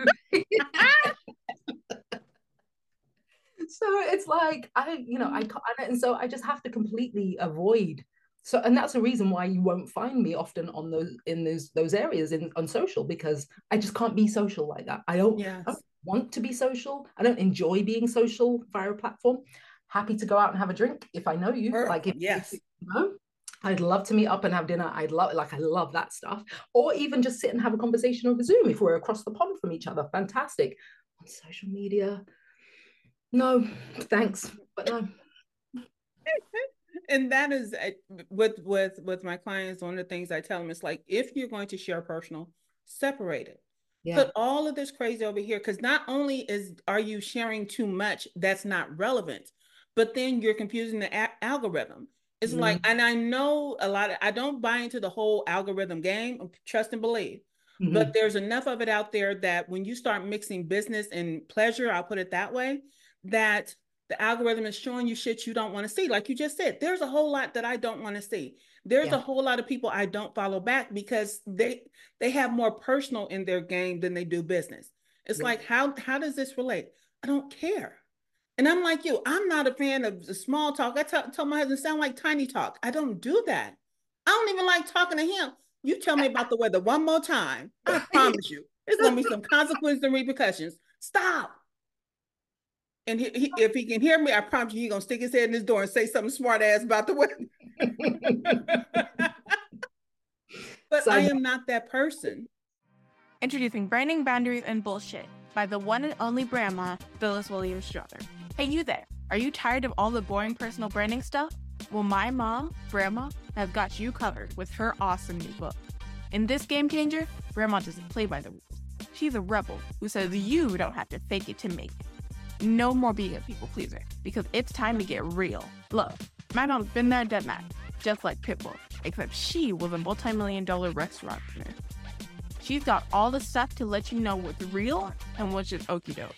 so it's like I, you know, I mm. can't, and so I just have to completely avoid. So, and that's the reason why you won't find me often on those in those those areas in on social because I just can't be social like that. I don't, yes. I don't want to be social. I don't enjoy being social via a platform. Happy to go out and have a drink if I know you. Sure. Like if, yes, if, you know, I'd love to meet up and have dinner. I'd love, like, I love that stuff. Or even just sit and have a conversation over Zoom if we're across the pond from each other. Fantastic. On social media, no, thanks, but no. and that is uh, with with with my clients. One of the things I tell them is like, if you're going to share personal, separate it. Yeah. Put all of this crazy over here because not only is are you sharing too much that's not relevant, but then you're confusing the a- algorithm. It's mm-hmm. like, and I know a lot of I don't buy into the whole algorithm game. Trust and believe. Mm-hmm. But there's enough of it out there that when you start mixing business and pleasure, I'll put it that way, that the algorithm is showing you shit you don't want to see. Like you just said, there's a whole lot that I don't want to see. There's yeah. a whole lot of people I don't follow back because they they have more personal in their game than they do business. It's yeah. like how how does this relate? I don't care. And I'm like you, I'm not a fan of the small talk. I t- tell my husband sound like tiny talk. I don't do that. I don't even like talking to him. You tell me about the weather one more time. I promise you, there's gonna be some consequences and repercussions. Stop. And he, he, if he can hear me, I promise you, he's gonna stick his head in his door and say something smart ass about the weather. but so, I am not that person. Introducing Branding Boundaries and Bullshit by the one and only Brandma, Phyllis Williams Strother. Hey, you there. Are you tired of all the boring personal branding stuff? Well, my mom, Brandma, has got you covered with her awesome new book. In this game changer, Brandma doesn't play by the rules. She's a rebel who says you don't have to fake it to make it. No more being a people pleaser because it's time to get real. Look, my mom's been there, dead man, just like Pitbull, except she was a multi million dollar restaurant owner. She's got all the stuff to let you know what's real and what's just okie doke.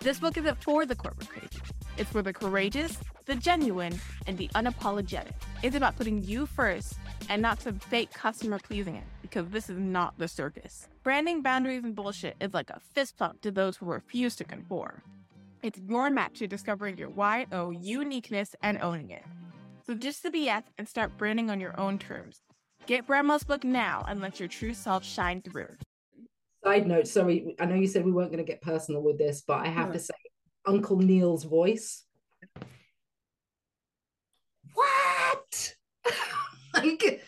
This book isn't for the corporate crazy. It's for the courageous, the genuine, and the unapologetic. It's about putting you first and not some fake customer pleasing it, because this is not the circus. Branding boundaries and bullshit is like a fist pump to those who refuse to conform. It's your map to discovering your YO oh, uniqueness and owning it. So just the BS and start branding on your own terms. Get Brandma's book now and let your true self shine through. Side note, sorry, I know you said we weren't going to get personal with this, but I have to hmm. say, Uncle Neil's voice. What? like,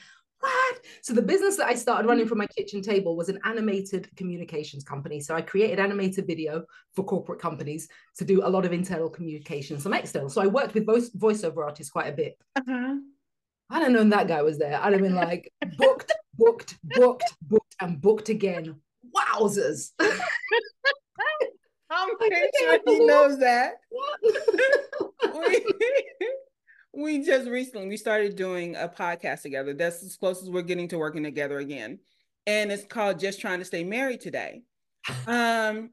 what? So the business that I started running from my kitchen table was an animated communications company. So I created animated video for corporate companies to do a lot of internal communications, some external. So I worked with voice voiceover artists quite a bit. Uh-huh. I don't know if that guy was there. I'd have been like booked, booked, booked, booked, and booked again. Wowzers. I'm pretty sure he knows that. we, just recently we started doing a podcast together. That's as close as we're getting to working together again. And it's called Just Trying to Stay Married Today. Um,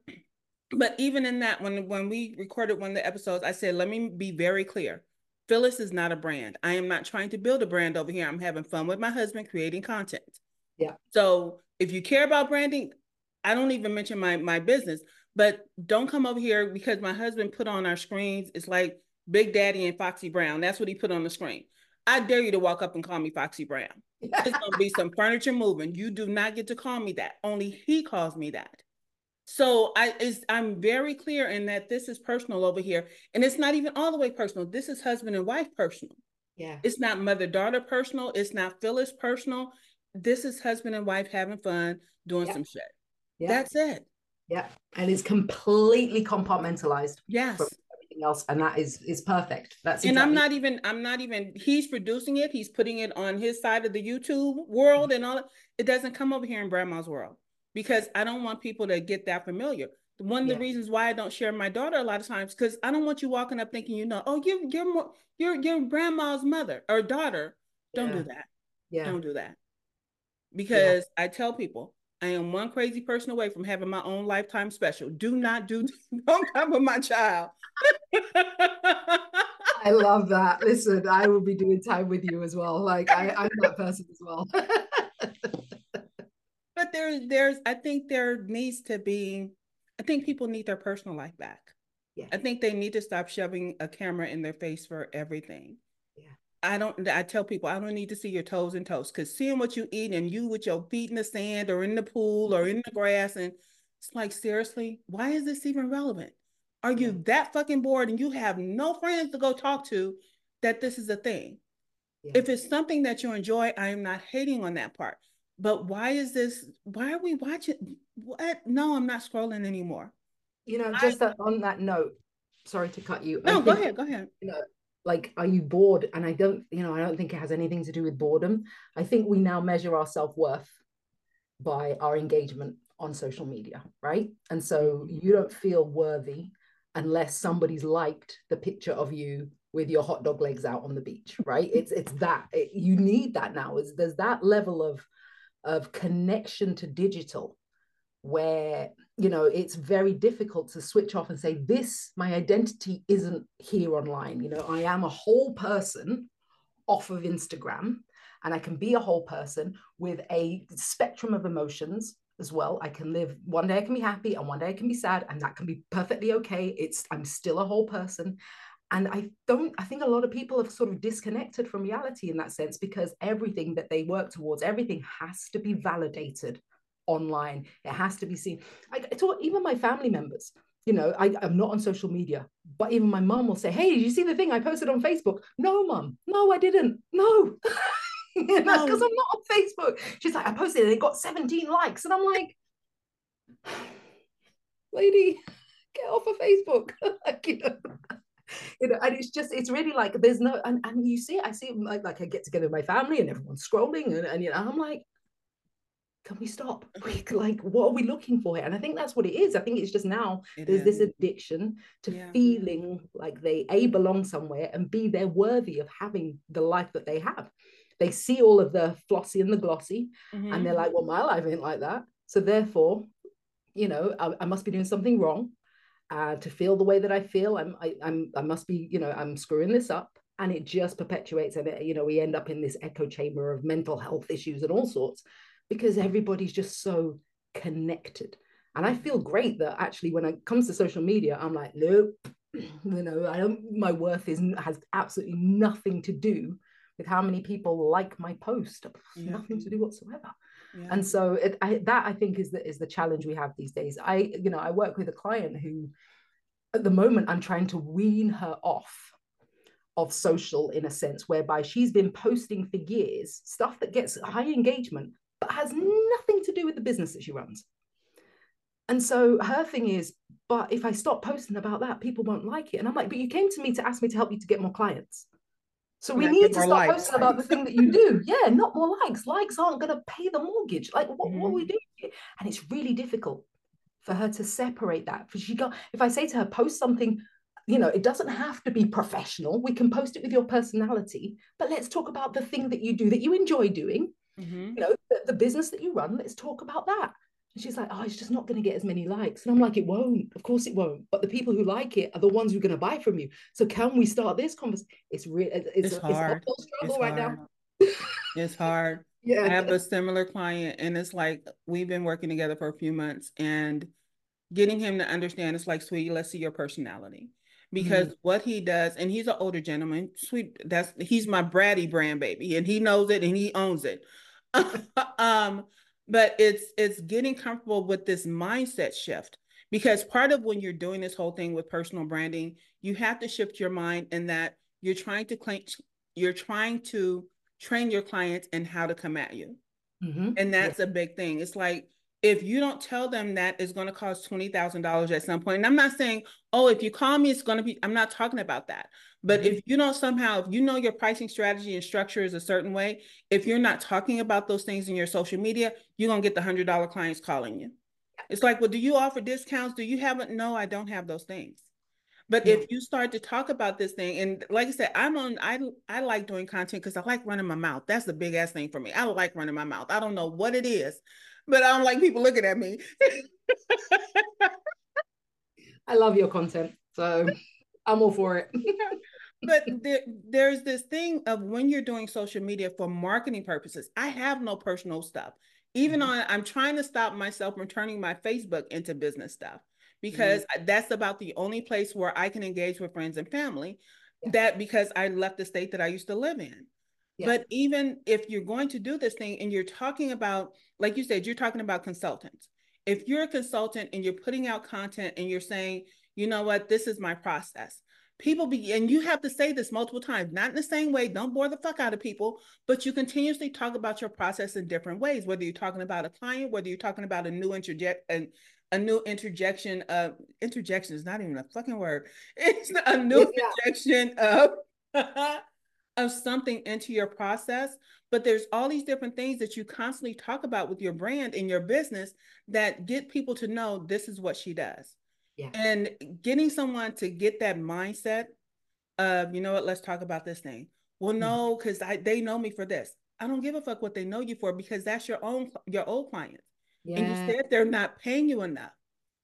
but even in that, when when we recorded one of the episodes, I said, let me be very clear. Phyllis is not a brand. I am not trying to build a brand over here. I'm having fun with my husband creating content. Yeah. So if you care about branding, I don't even mention my my business, but don't come over here because my husband put on our screens. It's like Big Daddy and Foxy Brown. That's what he put on the screen. I dare you to walk up and call me Foxy Brown. It's gonna be some furniture moving. You do not get to call me that. Only he calls me that. So I is I'm very clear in that this is personal over here. And it's not even all the way personal. This is husband and wife personal. Yeah. It's not mother-daughter personal. It's not Phyllis personal. This is husband and wife having fun, doing some shit. Yeah. That's it. Yeah. And it's completely compartmentalized. Yes. Everything else. And that is is perfect. That's and I'm not even, I'm not even, he's producing it. He's putting it on his side of the YouTube world and all it doesn't come over here in Brandma's world because I don't want people to get that familiar. One of the reasons why I don't share my daughter a lot of times because I don't want you walking up thinking you know, oh, you're you're more, you're your Brandma's mother or daughter. Don't yeah. do that. Yeah. Don't do that. Because yeah. I tell people I am one crazy person away from having my own lifetime special. Do not do don't come with my child. I love that. Listen, I will be doing time with you as well. Like I, I'm that person as well. but there's there's I think there needs to be I think people need their personal life back. Yeah. I think they need to stop shoving a camera in their face for everything. I don't I tell people I don't need to see your toes and toes because seeing what you eat and you with your feet in the sand or in the pool or in the grass and it's like seriously, why is this even relevant? Are you that fucking bored and you have no friends to go talk to that this is a thing? Yeah. If it's something that you enjoy, I am not hating on that part. But why is this? Why are we watching? What? No, I'm not scrolling anymore. You know, just I, that, on that note, sorry to cut you. No, think, go ahead. Go ahead. You know, like, are you bored? And I don't, you know, I don't think it has anything to do with boredom. I think we now measure our self worth by our engagement on social media, right? And so you don't feel worthy unless somebody's liked the picture of you with your hot dog legs out on the beach, right? It's it's that it, you need that now. Is there's that level of of connection to digital where you know it's very difficult to switch off and say this my identity isn't here online. You know i am a whole person off of instagram and i can be a whole person with a spectrum of emotions as well. I can live one day i can be happy and one day i can be sad and that can be perfectly okay. It's i'm still a whole person. And I don't, I think a lot of people have sort of disconnected from reality in that sense because everything that they work towards, everything has to be validated online. It has to be seen. I, I thought even my family members, you know, I, am not on social media, but even my mom will say, Hey, did you see the thing I posted on Facebook? No, mom, no, I didn't. No. because I'm not on Facebook. She's like, I posted it, it got 17 likes. And I'm like, lady, get off of Facebook. like, you know you know, and it's just it's really like there's no and, and you see it, I see it like, like I get together with my family and everyone's scrolling and, and you know I'm like, can we stop? like what are we looking for here? And I think that's what it is. I think it's just now it there's is. this addiction to yeah. feeling like they a belong somewhere and b they're worthy of having the life that they have. They see all of the flossy and the glossy, mm-hmm. and they're like, well, my life ain't like that. So therefore, you know, I, I must be doing something wrong uh, to feel the way that I feel. I'm, I, I'm, I must be, you know, I'm screwing this up, and it just perpetuates, and it, you know, we end up in this echo chamber of mental health issues and all sorts, because everybody's just so connected. And I feel great that actually, when it comes to social media, I'm like, nope, you know, I don't. My worth is has absolutely nothing to do with how many people like my post. Yeah. Nothing to do whatsoever. Yeah. And so it, I, that I think is the is the challenge we have these days. I you know I work with a client who, at the moment, I'm trying to wean her off of social in a sense, whereby she's been posting for years stuff that gets high engagement but has nothing to do with the business that she runs. And so her thing is, but if I stop posting about that, people won't like it. And I'm like, but you came to me to ask me to help you to get more clients. So we need to start likes. posting about the thing that you do. Yeah, not more likes. Likes aren't going to pay the mortgage. Like, what, mm-hmm. what are we mm-hmm. doing? And it's really difficult for her to separate that. For she got, if I say to her, post something, you know, it doesn't have to be professional. We can post it with your personality, but let's talk about the thing that you do that you enjoy doing. Mm-hmm. You know, the, business that you run. Let's talk about that. And she's like, oh, it's just not going to get as many likes. And I'm like, it won't. Of course it won't. But the people who like it are the ones who are going to buy from you. So can we start this conversation? It's real. It's, it's, hard. It's struggle it's right hard. now. it's hard. Yeah. I have a similar client, and it's like we've been working together for a few months, and getting him to understand it's like, sweetie, let's see your personality. Because mm-hmm. what he does, and he's an older gentleman, sweet. That's he's my bratty brand baby, and he knows it and he owns it. um, but it's it's getting comfortable with this mindset shift because part of when you're doing this whole thing with personal branding you have to shift your mind in that you're trying to claim you're trying to train your clients in how to come at you. Mm-hmm. and that's a big thing. It's like if you don't tell them that it's going to cost $20,000 at some point, and I'm not saying, oh, if you call me, it's going to be, I'm not talking about that. But mm-hmm. if you don't somehow, if you know your pricing strategy and structure is a certain way, if you're not talking about those things in your social media, you're going to get the $100 clients calling you. It's like, well, do you offer discounts? Do you have it? No, I don't have those things. But if you start to talk about this thing, and like I said, I'm on, I I like doing content because I like running my mouth. That's the big ass thing for me. I like running my mouth. I don't know what it is, but I don't like people looking at me. I love your content. So I'm all for it. but there, there's this thing of when you're doing social media for marketing purposes, I have no personal stuff. Even mm-hmm. on, I'm trying to stop myself from turning my Facebook into business stuff because mm-hmm. that's about the only place where I can engage with friends and family. Yeah. That because I left the state that I used to live in. But even if you're going to do this thing and you're talking about, like you said, you're talking about consultants. If you're a consultant and you're putting out content and you're saying, you know what, this is my process. People be, and you have to say this multiple times, not in the same way, don't bore the fuck out of people, but you continuously talk about your process in different ways, whether you're talking about a client, whether you're talking about a new interject and a new interjection of interjection is not even a fucking word. It's a new yeah. interjection of of something into your process but there's all these different things that you constantly talk about with your brand and your business that get people to know this is what she does yeah. and getting someone to get that mindset of you know what let's talk about this thing well mm-hmm. no because mm-hmm. they know me for this i don't give a fuck what they know you for because that's your own your old clients yeah. and you said they're not paying you enough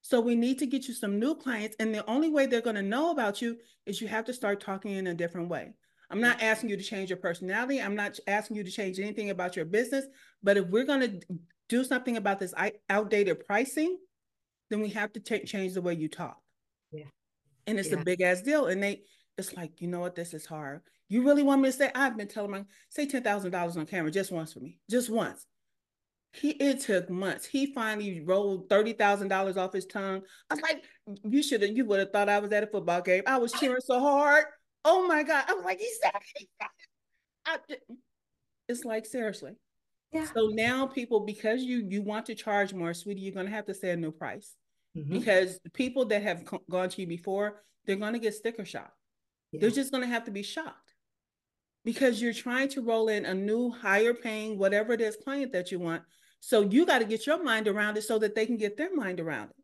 so we need to get you some new clients and the only way they're going to know about you is you have to start talking in a different way I'm not asking you to change your personality. I'm not asking you to change anything about your business. But if we're going to do something about this outdated pricing, then we have to change the way you talk. Yeah. And it's yeah. a big ass deal. And they, it's like, you know what, this is hard. You really want me to say, I've been telling my, say $10,000 on camera just once for me, just once. He, it took months. He finally rolled $30,000 off his tongue. I was like, you should have, you would have thought I was at a football game. I was cheering so hard oh my God. I was like, he said it. it's like, seriously. Yeah. So now people, because you you want to charge more, sweetie, you're going to have to say a new price. Mm-hmm. Because people that have co- gone to you before, they're going to get sticker shock. Yeah. They're just going to have to be shocked because you're trying to roll in a new higher paying whatever it is client that you want so you got to get your mind around it so that they can get their mind around it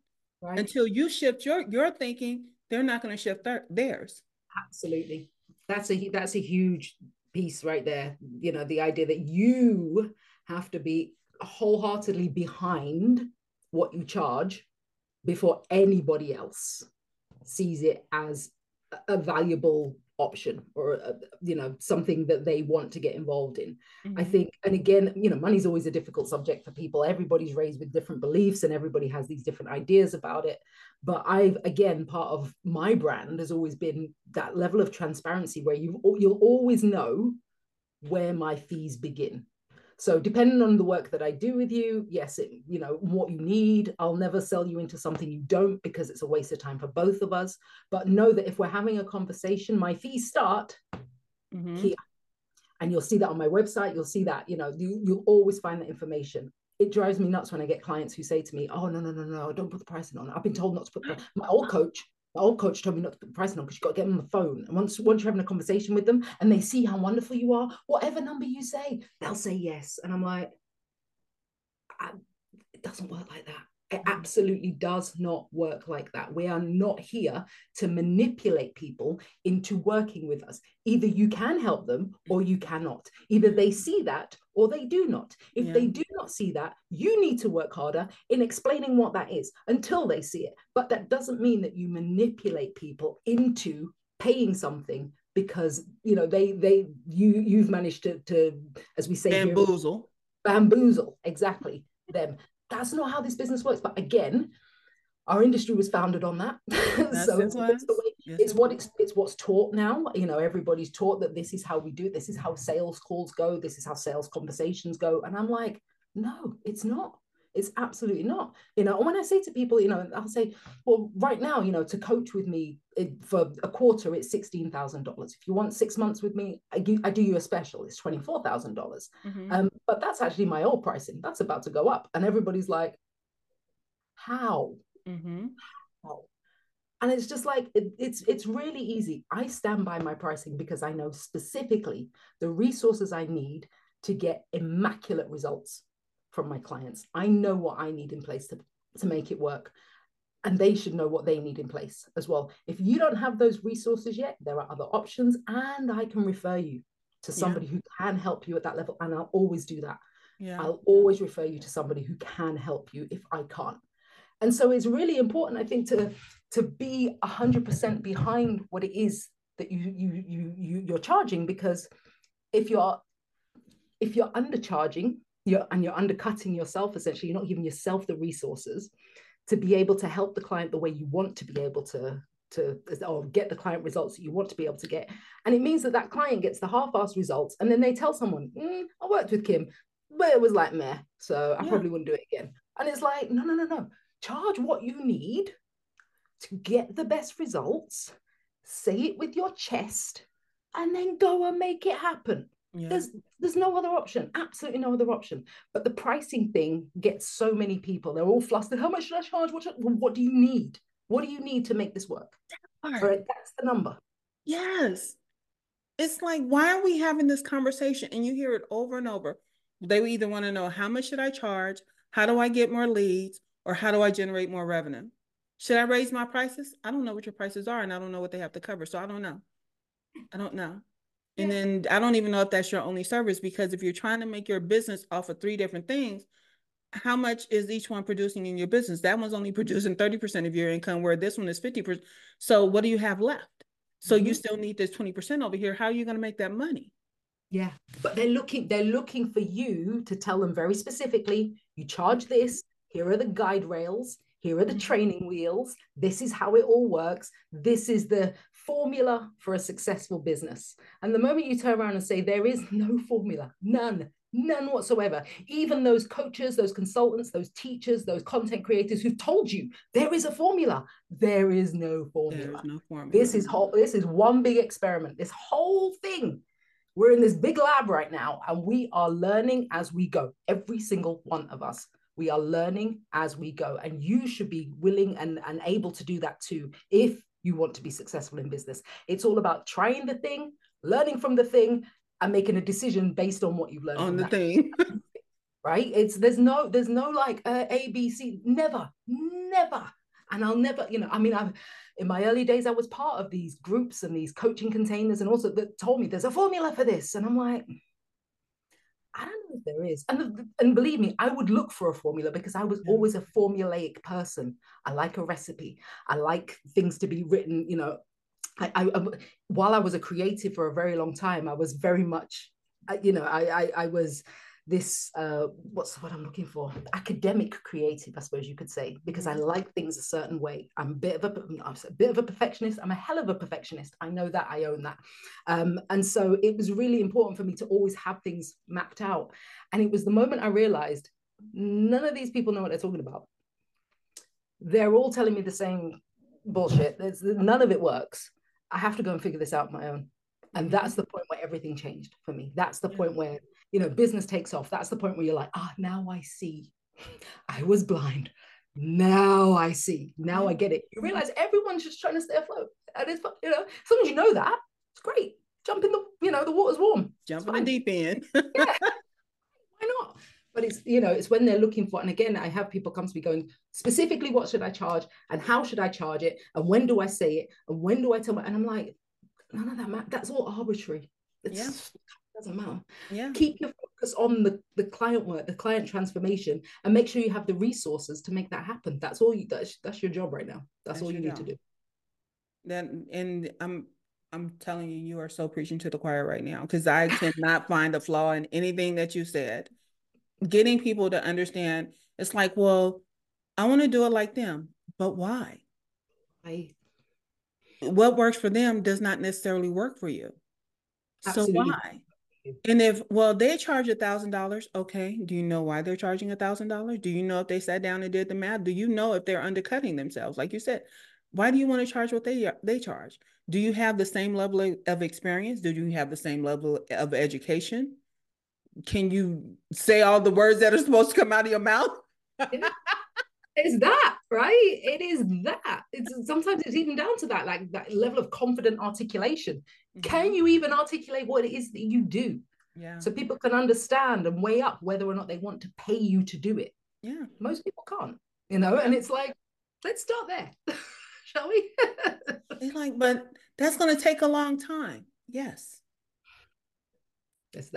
right. until you shift your your thinking they're not going to shift their, theirs absolutely. That's a that's a huge piece right there. You know the idea that you have to be wholeheartedly behind what you charge before anybody else sees it as a valuable option or a, you know something that they want to get involved in. Mm-hmm. i think and again you know money's always a difficult subject for people. Everybody's raised with different beliefs and everybody has these different ideas about it. But i've again part of my brand has always been that level of transparency where you you'll always know where my fees begin so depending on the work that I do with you, yes, it, you know, what you need, I'll never sell you into something you don't because it's a waste of time for both of us. But know that if we're having a conversation, my fees start mm-hmm. here. And you'll see that on my website. You'll see that, you know, you, you'll always find that information it drives me nuts when I get clients who say to me, "Oh no, no, no, no, don't put the pricing on." I've been told not to put the. My old coach my old coach told me not to put the price on because you've got to get them on the phone. And once, once you're having a conversation with them and they see how wonderful you are, whatever number you say, they'll say yes. And I'm like, it doesn't work like that. It absolutely does not work like that. We are not here to manipulate people into working with us. Either you can help them or you cannot. Either they see that or they do not. If yeah. they do not see that, you need to work harder in explaining what that is until they see it. But that doesn't mean that you manipulate people into paying something because you know they they you you've managed to to as we say bamboozle here, bamboozle exactly them that's not how this business works. But again, our industry was founded on that. so it's, way, yes, it's what it's it's what's taught now. You know, everybody's taught that this is how we do it. This is how sales calls go. This is how sales conversations go. And I'm like, no, it's not. It's absolutely not. You know, and when I say to people, you know, I'll say, well, right now, you know, to coach with me for a quarter, it's sixteen thousand dollars. If you want six months with me, I, give, I do you a special. It's twenty four thousand dollars. Mm-hmm. Um, but that's actually my old pricing. That's about to go up, and everybody's like, how? Mm-hmm. How? And it's just like it, it's it's really easy. I stand by my pricing because I know specifically the resources I need to get immaculate results from my clients. I know what I need in place to, to make it work. And they should know what they need in place as well. If you don't have those resources yet, there are other options, and I can refer you to somebody yeah. who can help you at that level. And I'll always do that. Yeah. I'll always refer you to somebody who can help you if I can't. And so it's really important, I think, to to be hundred percent behind what it is that you you you you you're charging because if you're if you're undercharging you're and you're undercutting yourself essentially. You're not giving yourself the resources to be able to help the client the way you want to be able to to or get the client results that you want to be able to get. And it means that that client gets the half-assed results and then they tell someone mm, i worked with kym but it was like meh so i yeah. probably wouldn't do it again. And it's like no no no no. Charge what you need to get the best results say it with your chest and then go and make it happen yeah. There's there's no other option, absolutely no other option. But the pricing thing gets so many people. They're all flustered. How much should I charge? What, should, what do you need? What do you need to make this work? Right, that's the number. Yes. It's like, why are we having this conversation? And you hear it over and over. They either want to know how much should I charge? How do I get more leads? Or how do I generate more revenue? Should I raise my prices? I don't know what your prices are, and I don't know what they have to cover. So I don't know. I don't know. And then I don't even know if that's your only service because if you're trying to make your business off of three different things, how much is each one producing in your business? That one's only producing 30% of your income, where this one is 50%. So what do you have left? So mm-hmm. you still need this 20% over here. How are you going to make that money? Yeah. But they're looking, they're looking for you to tell them very specifically, you charge this, here are the guide rails, here are the mm-hmm. training wheels, this is how it all works, this is the formula for a successful business. And the moment you turn around and say, there is no formula, none, none whatsoever, even those coaches, those consultants, those teachers, those content creators who've told you there is a formula, there is no formula. There is No formula. This is whole, this is one big experiment. This whole thing. We're in this big lab right now, and we are learning as we go. Every single one of us. We are learning as we go. And you should be willing and, and able to do that too if you want to be successful in business. It's all about trying the thing, learning from the thing, and making a decision based on what you've learned on the thing. right? It's there's no there's no like uh, A B C. Never, never. And I'll never, you know, I mean, I've in my early days, I was part of these groups and these coaching containers, and also that told me there's a formula for this, and I'm like, I don't know if there is. And, and believe me, I would look for a formula because I was yeah. always a formulaic person. I like a recipe. I like things to be written, you know. I, I, I while I was a creative for a very long time, I was very much, uh, you know, I, I, I was this uh, what's what I'm looking for? Academic creative I suppose you could say because I mm. like things a certain way. I'm a bit of a, I'm a bit of a perfectionist. I'm a hell of a perfectionist. I know that. I own that. Um, and so it was really important for me to always have things mapped out. And it was the moment I realized none of these people know what they're talking about. They're all telling me the same bullshit. There's, none of it works. I have to go and figure this out on my own. And that's mm-hmm. the point where everything changed for me. That's the point where you know, business takes off. That's the point where you're like, ah, now I see. I was blind. Now I see. Now I get it. You realize everyone's just trying to stay afloat. And it's, you know, as long as you know that, it's great. Jump in the, you know, the water's warm. Jump in the deep end. yeah. Why not? But it's, you know, it's when they're looking for, and again, I have people come to me going, specifically, what should I charge? And how should I charge it? And when do I say it? And when do I tell them? And I'm like, none of that matters. That's all arbitrary. It's, yeah doesn't matter. Yeah. Keep your focus on the, the client work, the client transformation, and make sure you have the resources to make that happen. That's all you that's that's your job right now. That's, that's all you need job. to do. Then and I'm I'm telling you, you are so preaching to the choir right now because I cannot find a flaw in anything that you said. Getting people to understand it's like, well, I want to do it like them, but why? I what works for them does not necessarily work for you. Absolutely. So why? And if well, they charge a thousand dollars, okay. Do you know why they're charging a thousand dollars? Do you know if they sat down and did the math? Do you know if they're undercutting themselves? Like you said, why do you want to charge what they they charge? Do you have the same level of experience? Do you have the same level of education? Can you say all the words that are supposed to come out of your mouth? It's that right? It is that. It's sometimes it's even down to that like that level of confident articulation. Mm-hmm. can you even articulate what it is that you do? Yeah. So people can understand and weigh up whether or not they want to pay you to do it. Yeah. Most people can't you know? And it's like let's start there shall we? It's like but that's going to take a long time. Yes.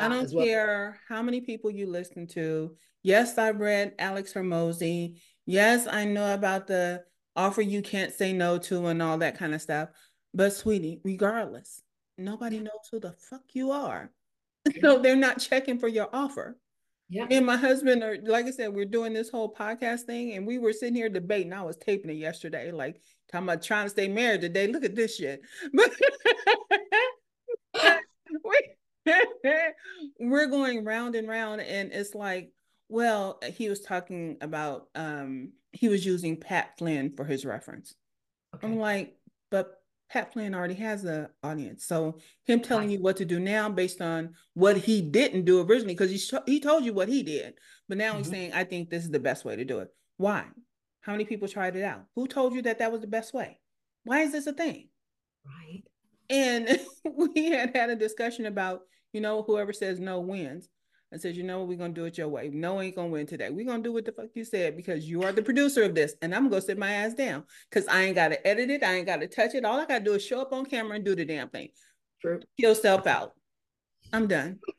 I don't well. care how many people you listen to. Yes, I read Alex Hormozi. Yes, I know about the offer you can't say no to and all that kind of stuff. But sweetie, regardless, nobody knows who the fuck you are. so they're not checking for your offer. Yeah. Me and my husband are like I said, we're doing this whole podcast thing and we were sitting here debating. I was taping it yesterday, like talking about trying to stay married today. Look at this shit. But we, we're going round and round, and it's like well, he was talking about um he was using Pat Flynn for his reference. Okay. I'm like, but Pat Flynn already has an audience. So him telling you what to do now based on what he didn't do originally, because he he told you what he did, but now mm-hmm. he's saying, I think this is the best way to do it. Why? How many people tried it out? Who told you that that was the best way? Why is this a thing? Right. And we had had a discussion about, you know, whoever says no wins and says, you know, what, we're gonna do it your way. No, ain't gonna win today. We're gonna do what the fuck you said because you are the producer of this, and I'm gonna sit my ass down because I ain't gotta edit it, I ain't gotta touch it. All I gotta do is show up on camera and do the damn thing. True. Kill self out. I'm done.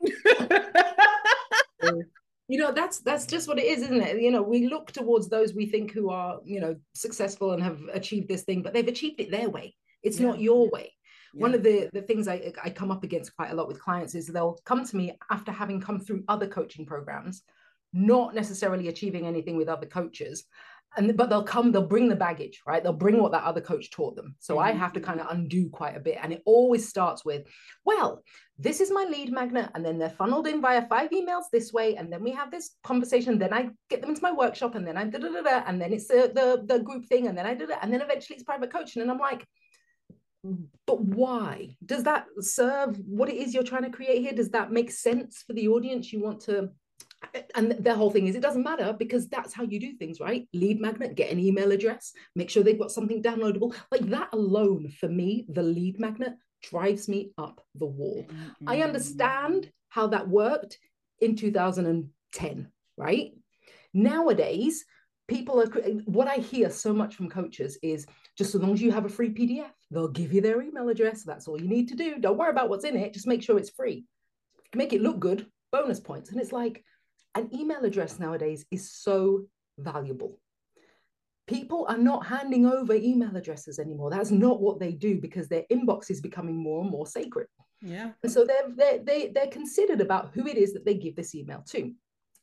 you know that's that's just what it is isn't it you know we look towards those we think who are you know successful and have achieved this thing but they've achieved it their way it's yeah. not your way yeah. one of the the things I, I come up against quite a lot with clients is they'll come to me after having come through other coaching programs not necessarily achieving anything with other coaches and but they'll come they'll bring the baggage right they'll bring what that other coach taught them so mm-hmm. i have to kind of undo quite a bit and it always starts with well this is my lead magnet and then they're funneled in via five emails this way and then we have this conversation then i get them into my workshop and then i da da da, da and then it's the, the the group thing and then i did it and then eventually it's private coaching and i'm like but why? Does that serve what it is you're trying to create here? Does that make sense for the audience? You want to and the whole thing is it doesn't matter because that's how you do things right? Lead magnet get an email address make sure they've got something downloadable. Like that alone for me the lead magnet drives me up the wall. Mm-hmm. i understand how that worked in 2010 right? Nowadays people are what i hear so much from coaches is just as long as you have a free pdf they'll give you their email address that's all you need to do don't worry about what's in it just make sure it's free make it look good bonus points. And it's like an email address nowadays is so valuable. People are not handing over email addresses anymore. That's not what they do because their inbox is becoming more and more sacred. Yeah. And so they're, they're, they, they're considered about who it is that they give this email to.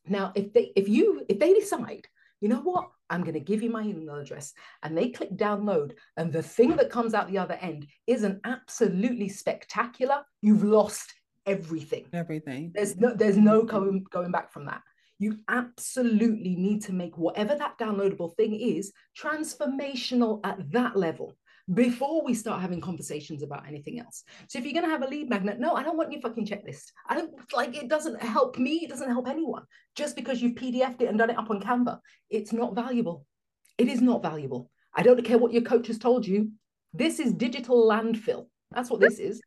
Now, if they if you if they decide, you know what, I'm going to give you my email address, and they click download, and the thing that comes out the other end isn't absolutely spectacular, you've lost everything. Everything. There's no there's no going going back from that. You absolutely need to make whatever that downloadable thing is transformational at that level before we start having conversations about anything else. So if you're going to have a lead magnet, no, I don't want your fucking checklist. I don't like it doesn't help me, it doesn't help anyone. Just because you've PDFed it and done it up on Canva, it's not valuable. It is not valuable. I don't care what your coach has told you. This is digital landfill. That's what this is.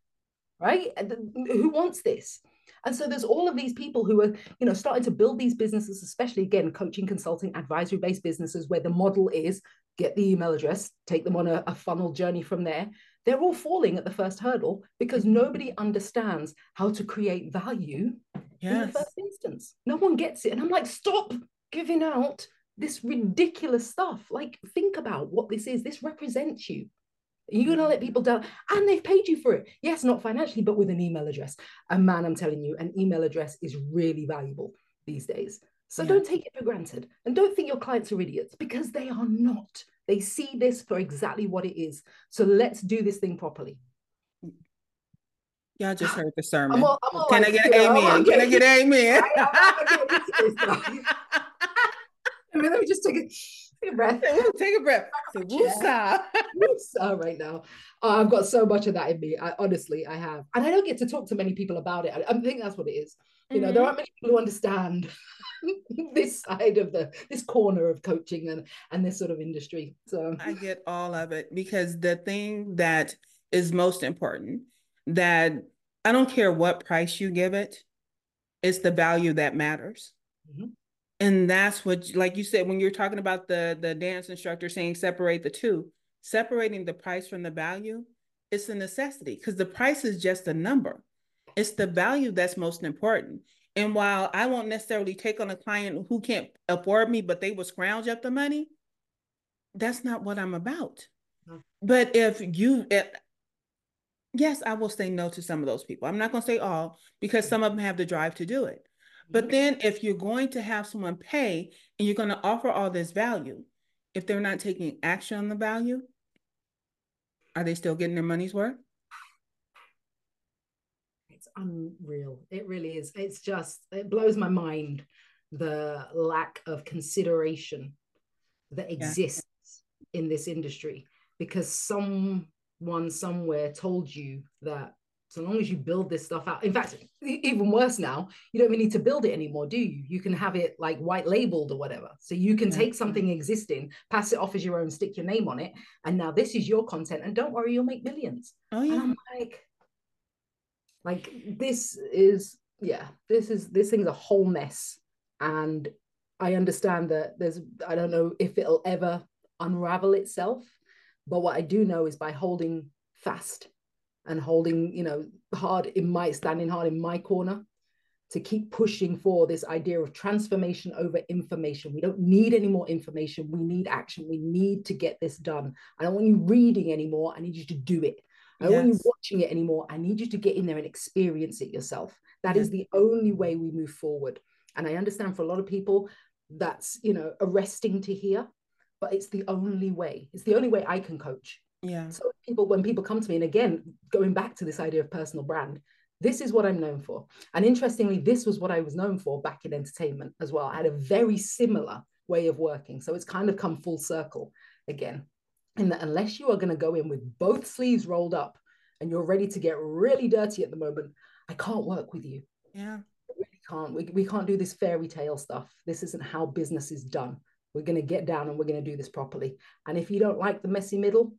Right? Who wants this? And so there's all of these people who are, you know, starting to build these businesses, especially again, coaching, consulting, advisory based businesses where the model is get the email address, take them on a, a funnel journey from there. They're all falling at the first hurdle because nobody understands how to create value yes. in the first instance. No one gets it. And I'm like, stop giving out this ridiculous stuff. Like, think about what this is. This represents you. You're going to let people down, and they've paid you for it. Yes, not financially, but with an email address. And man, I'm telling you, an email address is really valuable these days. So yeah. don't take it for granted. And don't think your clients are idiots because they are not. They see this for exactly what it is. So let's do this thing properly. Y'all just heard the sermon. I'm all, I'm all Can, like, I get amen? Can I get amen? I mean, let me just take a, take a breath. Take a breath. Woosah. Woosah right now. Oh, I've got so much of that in me. I honestly, I have. And I don't get to talk to many people about it. I, I think that's what it is. You mm-hmm. know, there mm-hmm. aren't many people who understand this side of the this corner of coaching and and this sort of industry. So I get all of it because the thing that is most important that I don't care what price you give it, it's the value that matters. Mm-hmm. And that's what, like you said, when you're talking about the the dance instructor saying separate the two, separating the price from the value, it's a necessity because the price is just a number. It's the value that's most important. And while I won't necessarily take on a client who can't afford me, but they will scrounge up the money, that's not what I'm about. Mm-hmm. But if you, if, yes, I will say no to some of those people. I'm not going to say all because some of them have the drive to do it. But then if you're going to have someone pay and you're going to offer all this value, if they're not taking action on the value, are they still getting their money's worth? It's unreal. It really is. It's just, it blows my mind the lack of consideration that exists yeah. in this industry because someone somewhere told you that so long as you build this stuff out. In fact even worse now you don't even need to build it anymore do you? You can have it like white labeled or whatever. So you can yeah. take something existing pass it off as your own stick your name on it and now this is your content and don't worry you'll make millions. Oh yeah. And i'm like like this is yeah, this is this thing's a whole mess. And I understand that there's I don't know if it'll ever unravel itself, but what I do know is by holding fast and holding, you know, hard in my standing hard in my corner to keep pushing for this idea of transformation over information. We don't need any more information. We need action. We need to get this done. I don't want you reading anymore. I need you to do it. I don't yes. want you watching it anymore. I need you to get in there and experience it yourself. That yes. is the only way we move forward. And I understand for a lot of people, that's you know arresting to hear, but it's the only way. It's the only way I can coach. Yeah. So people, when people come to me, and again, going back to this idea of personal brand, this is what I'm known for. And interestingly, this was what I was known for back in entertainment as well. I had a very similar way of working. So it's kind of come full circle again in that unless you are going to go in with both sleeves rolled up and you're ready to get really dirty at the moment, I can't work with you. Yeah. I really can't. We, we can't do this fairy tale stuff. This isn't how business is done. We're going to get down and we're going to do this properly. And if you don't like the messy middle,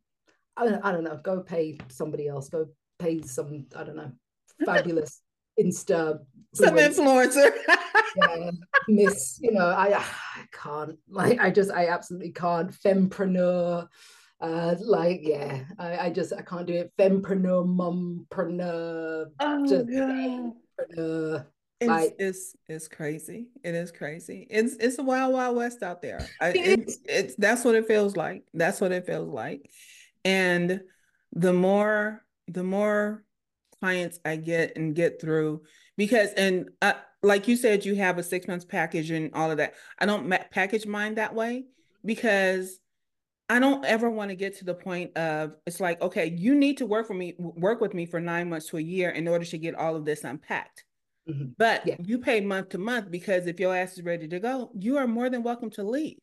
I don't, I don't know, go pay somebody else. Go pay some, I don't know, fabulous Insta. Some influencer. yeah, miss, you know, I, I can't. Like, I just, I absolutely can't. Fempreneur uh, like yeah, I, I just I can't do it. Fempreneur, mumpreneur, oh, just fempreneur. It's, Like- it's it's crazy. It is crazy. It's it's a wild wild west out there. I, It it's that's what it feels like. That's what it feels like. And the more the more clients I get and get through because and uh, like you said, you have a six months package and all of that. I don't ma- package mine that way because I don't ever want to get to the point of it's like, okay, you need to work for me, work with me for nine months to a year in order to get all of this unpacked. Mhm. But Yeah. you pay month to month because if your ass is ready to go, you are more than welcome to leave.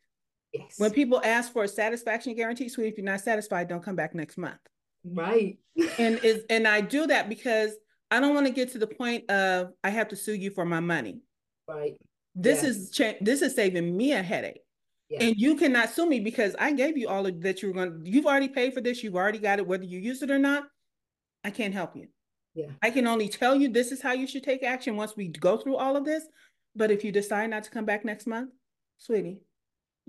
Yes. When people ask for a satisfaction guarantee, sweet, if you're not satisfied, don't come back next month. right. And is and I do that because I don't want to get to the point of I have to sue you for my money. right. This Yeah. is cha- this is saving me a headache. Yeah. And you cannot sue me because I gave you all of that you were going to, you've already paid for this, you've already got it, whether you use it or not. I can't help you. Yeah. I can only tell you this is how you should take action once we go through all of this. But if you decide not to come back next month, sweetie,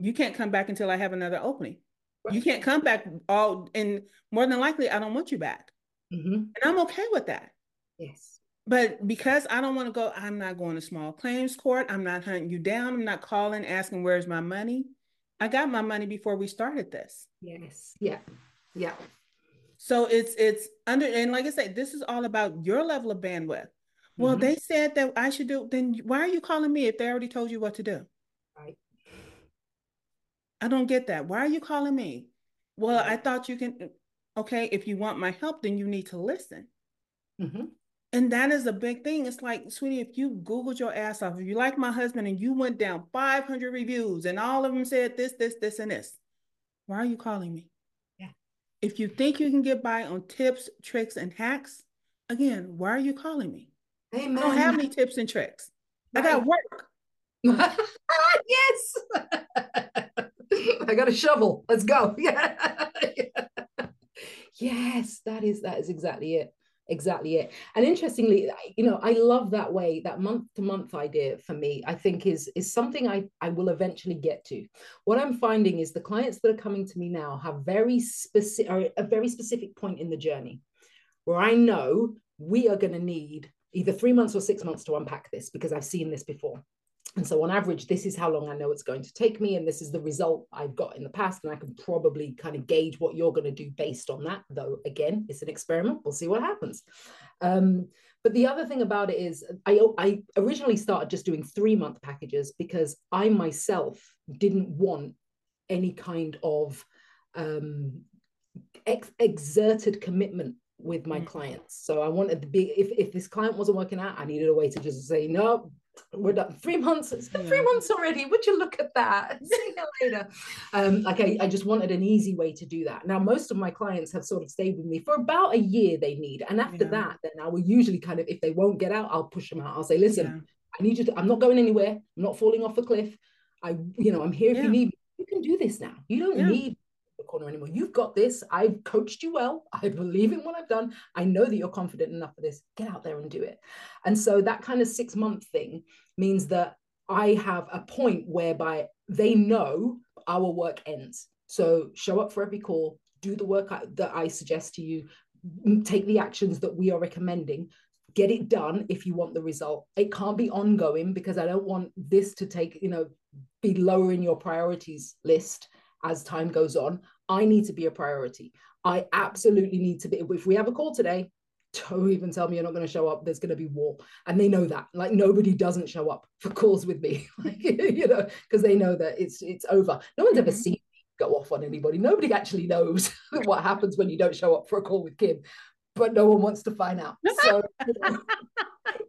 you can't come back until I have another opening. You can't come back all, and more than likely, I don't want you back. Mhm. And I'm okay with that. Yes. But because I don't want to go, I'm not going to small claims court. I'm not hunting you down. I'm not calling, asking, where's my money? I got my money before we started this. Yes. Yeah. Yeah. So it's it's under and like I said, this is all about your level of bandwidth. Well, Mhm. they said that I should do, then why are you calling me if they already told you what to do? Right. I don't get that. Why are you calling me? Well, I thought you can, okay, if you want my help, then you need to listen. Mhm. And that is a big thing. It's like, sweetie, if you Googled your ass off, if you like my husband and you went down 500 reviews and all of them said this, this, this, and this, why are you calling me? Yeah. If you think you can get by on tips, tricks, and hacks, again, why are you calling me? Amen. I don't have any tips and tricks. I got work. yes. I got a shovel. Let's go. Yeah. yes, that is that is exactly it. Exactly it. And interestingly, you know, I love that way, that month to month idea for me, I think is is something I, I will eventually get to. What I'm finding is the clients that are coming to me now have very specific a very specific point in the journey where I know we are going to need either three months or six months to unpack this because I've seen this before. And so, on average, this is how long I know it's going to take me. And this is the result I've got in the past. And I can probably kind of gauge what you're going to do based on that. Though, again, it's an experiment. We'll see what happens. Um, but the other thing about it is, I, I originally started just doing three month packages because I myself didn't want any kind of um, ex- exerted commitment with my Mm. clients. So I wanted to be, if, if this client wasn't working out, I needed a way to just say, no, we're done. Three months. It's been three months already. Would you look at that? See you later. Um, like I, I just wanted an easy way to do that. Now, most of my clients have sort of stayed with me for about a year they need. And after Yeah. that, then I will usually kind of, if they won't get out, I'll push them out. I'll say, listen, Yeah. I need you to, I'm not going anywhere. I'm not falling off a cliff. I, you know, I'm here if Yeah. you need me. You can do this now. You don't Yeah. need corner anymore. You've got this. I've coached you well. I believe in what I've done. I know that you're confident enough for this. Get out there and do it. And so that kind of six month thing means that I have a point whereby they know our work ends. So show up for every call, do the work I, that I suggest to you, take the actions that we are recommending. Get it done if you want the result. It can't be ongoing because I don't want this to take, you know, be lower in your priorities list as time goes on. I need to be a priority. I absolutely need to be. If we have a call today, don't even tell me you're not going to show up. There's going to be war, and they know that. Like nobody doesn't show up for calls with me, like, you know, because they know that it's it's over. No one's ever Mhm. seen me go off on anybody. Nobody actually knows what happens when you don't show up for a call with Kym, but no one wants to find out. So. you know,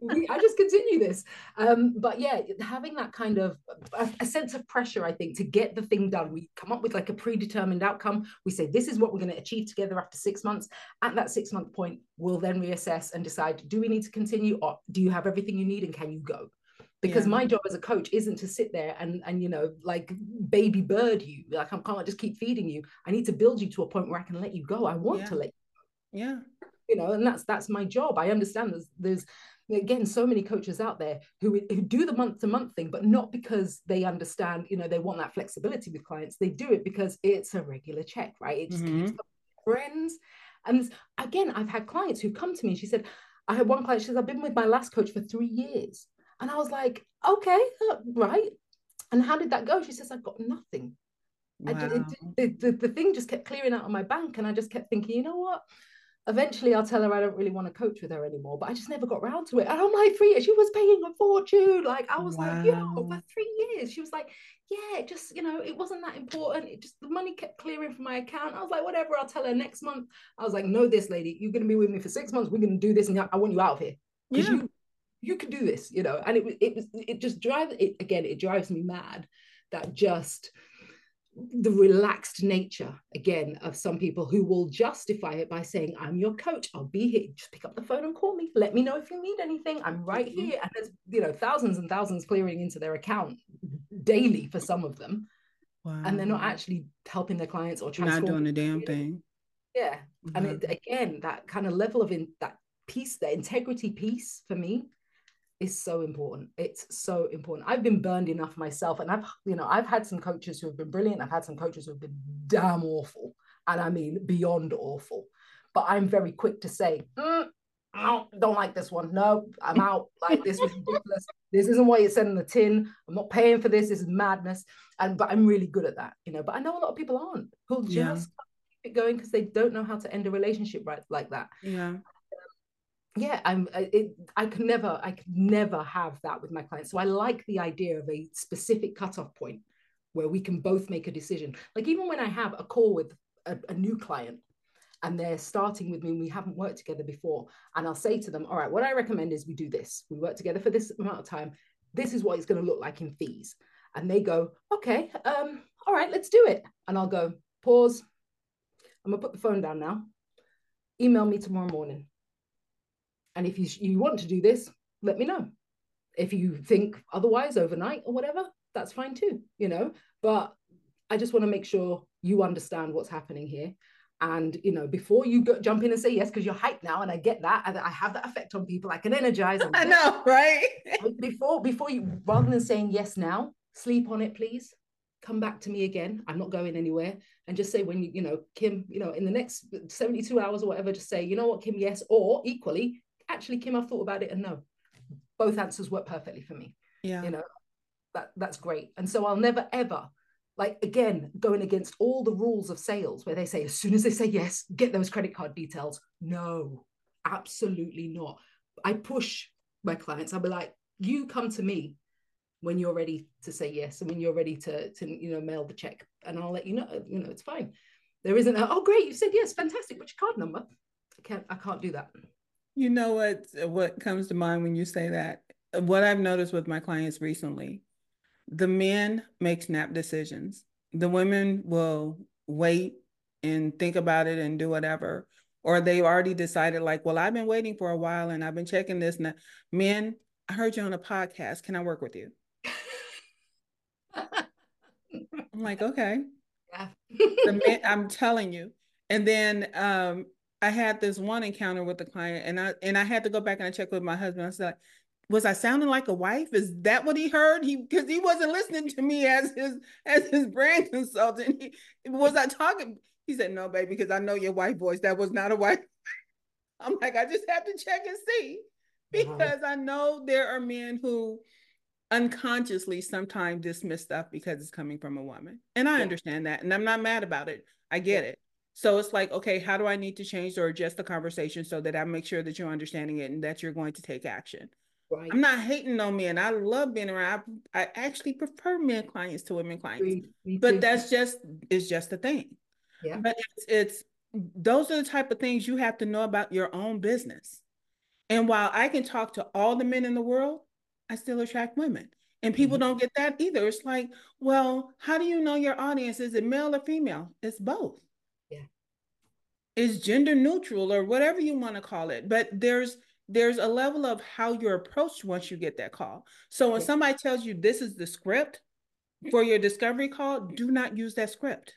we, I just continue this. Um, but yeah, having that kind of a, a sense of pressure, I think, to get the thing done. We come up with like a predetermined outcome. We say, this is what we're going to achieve together after six months. At that six month point, we'll then reassess and decide do we need to continue or do you have everything you need and can you go? Because Yeah. my job as a coach isn't to sit there and and you know like baby bird you like I can't just keep feeding you. I need to build you to a point where I can let you go. I want Yeah. to let you. Yeah. you know and that's that's my job i understand there's there's again so many coaches out there who who do the month to month thing but not because they understand you know they want that flexibility with clients they do it because it's a regular check right it just keeps Mhm. them friends and again i've had clients who come to me she said i had one client she says i've been with my last coach for three years And I was like, okay, uh, right. And how did that go? She says, I got nothing. Wow. I, it, it, the, the thing just kept clearing out of my bank. And I just kept thinking, you know what? Eventually, I'll tell her I don't really want to coach with her anymore, but I just never got around to it. And I'm like, three years, she was paying a fortune. Like, I was wow. like, yo, for three years. She was like, yeah, just, you know, it wasn't that important. It just, the money kept clearing from my account. I was like, whatever, I'll tell her next month. I was like, no, this lady, you're going to be with me for six months. We're going to do this. And I want you out of here. Yeah. you, you can do this, you know. And it, was, it was, it just drives, it, again, it drives me mad that just, the relaxed nature again of some people who will justify it by saying i'm your coach. I'll be here. Just pick up the phone and call me. Let me know if you need anything. I'm right mm-hmm. here. And there's you know thousands and thousands clearing into their account daily for some of them. Wow. and they're not actually helping their clients or not doing a damn thing. Yeah. Mm-hmm. and it, again that kind of level of in that piece the integrity piece for me is so important. It's so important. I've been burned enough myself, and I've, you know, I've had some coaches who have been brilliant. I've had some coaches who have been damn awful, and I mean beyond awful. But I'm very quick to say, mm, I don't like this one. No, I'm out. Like this was ridiculous. This isn't what you said in the tin. I'm not paying for this. This is madness. And but I'm really good at that, you know. But I know a lot of people aren't who'll just yeah. keep it going because they don't know how to end a relationship right like that. Yeah yeah i'm it, i can never i could never have that with my clients. So i like the idea of a specific cutoff point where we can both make a decision. Like even when i have a call with a, a new client and they're starting with me and we haven't worked together before and i'll say to them all right what i recommend is we do this. We work together for this amount of time. This is what it's going to look like in fees. And they go okay um all right let's do it. And i'll go pause. I'm gonna put the phone down now. Email me tomorrow morning and if you, you want to do this, let me know. If you think otherwise overnight or whatever, that's fine too, you know. But I just want to make sure you understand what's happening here. And you know, before you go, jump in and say yes, because you're hyped now, and I get that, and I have that effect on people. I can energize. I know, right? before, before you, rather than saying yes now, sleep on it, please. Come back to me again. I'm not going anywhere. And just say when you, you know, Kym, you know, in the next 72 hours or whatever, just say, you know what, Kym, yes, or equally, actually, Kym, I've thought about it and no, both answers work perfectly for me. Yeah. You know, that that's great. And so I'll never ever like again going against all the rules of sales where they say as soon as they say yes get those credit card details no absolutely not i push my clients i'll be like you come to me when you're ready to say yes and when you're ready to to you know mail the check and i'll let you know you know it's fine there isn't a, oh great you said yes fantastic which card number i can't i can't do that you know what what comes to mind when you say that? What I've noticed with my clients recently, the men make snap decisions. The women will wait and think about it and do whatever. Or they've already decided, like, well, I've been waiting for a while and I've been checking this. And men, I heard you on a podcast. Can I work with you? I'm like, okay. Yeah. the men, I'm telling you. And then um, I had this one encounter with the client, and I and I had to go back and I checked with my husband. I said, "Was I sounding like a wife? Is that what he heard? He because he wasn't listening to me as his as his brand consultant. He, was I talking?" He said, "No, baby, because I know your white voice. That was not a wife." I'm like, I just have to check and see uh-huh. because I know there are men who unconsciously sometimes dismiss stuff because it's coming from a woman, and I yeah. understand that, and I'm not mad about it. I get yeah. it. So it's like, okay, how do I need to change or adjust the conversation so that I make sure that you're understanding it and that you're going to take action? Right. I'm not hating on men. I love being around. I, I actually prefer men clients to women clients, but that's just it's just a thing. Yeah. But it's it's those are the type of things you have to know about your own business. And while I can talk to all the men in the world, I still attract women. And people mm-hmm. don't get that either. It's like, well, how do you know your audience? Is it male or female? It's both is gender neutral or whatever you want to call it but there's there's a level of how you're approached once you get that call. So when somebody tells you this is the script for your discovery call do not use that script.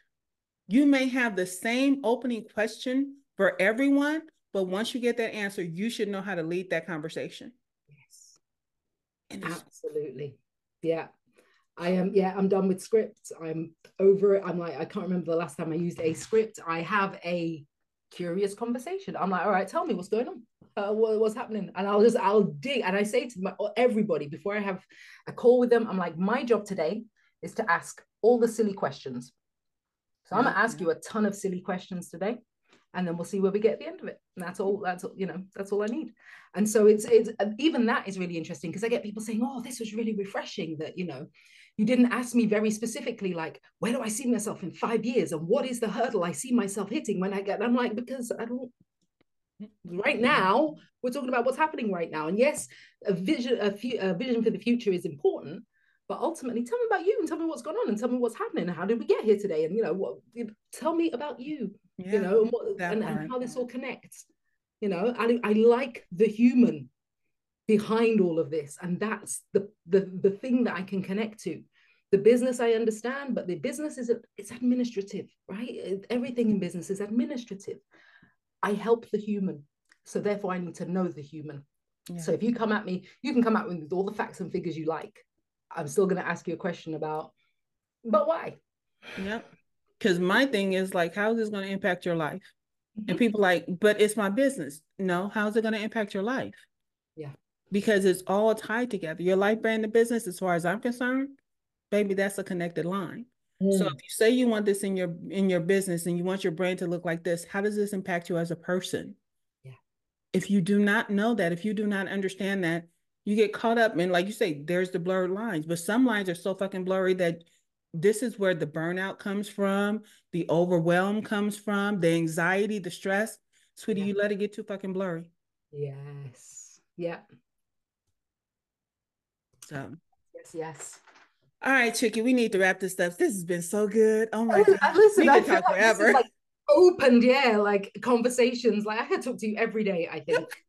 You may have the same opening question for everyone but once you get that answer you should know how to lead that conversation. Yes. And absolutely. Yeah. I am, yeah, I'm done with scripts. I'm over it. I'm like, I can't remember the last time I used a script. I have a curious conversation. I'm like, all right, tell me what's going on. Uh, what, what's happening? And I'll just I'll dig and I say to my, everybody before I have a call with them, I'm like, my job today is to ask all the silly questions. So I'm gonna ask you a ton of silly questions today, and then we'll see where we get at the end of it. And that's all. That's you know that's all I need. And so it's it's even that is really interesting because I get people saying, oh, this was really refreshing that you know you didn't ask me very specifically like where do i see myself in five years? And what is the hurdle i see myself hitting when i get i'm like because i don't right now we're talking about what's happening right now. And yes a vision a, few, a vision for the future is important but ultimately tell me about you and tell me what's going on and tell me what's happening. And how did we get here today? And you know what tell me about you yeah, you know and, what, and, and, how this all connects you know? I, I like the human behind all of this and that's the, the the thing that i can connect to the business i understand but the business is it's administrative right everything in business is administrative I help the human. So therefore, I need to know the human. Yeah. So if you come at me, you can come at me with all the facts and figures you like. I'm still going to ask you a question about, but why? Yeah. Because my thing is like, how is this going to impact your life? Mm-hmm. And people like, but it's my business. No, how's it going to impact your life? Because it's all tied together. Your life, brand, and business, as far as I'm concerned, baby, that's a connected line. Mm. So if you say you want this in your in your business and you want your brand to look like this, how does this impact you as a person? Yeah. If you do not know that, if you do not understand that, you get caught up in like you say, there's the blurred lines. But some lines are so fucking blurry that this is where the burnout comes from, the overwhelm comes from, the anxiety, the stress. Sweetie, yeah. you let it get too fucking blurry. Yes. Yeah. So yes, yes. All right, Chicky, we need to wrap this up. This has been so good. Oh my oh, god. Listen, I feel like forever. like opened, yeah, like conversations. Like I could talk to you every day, I think.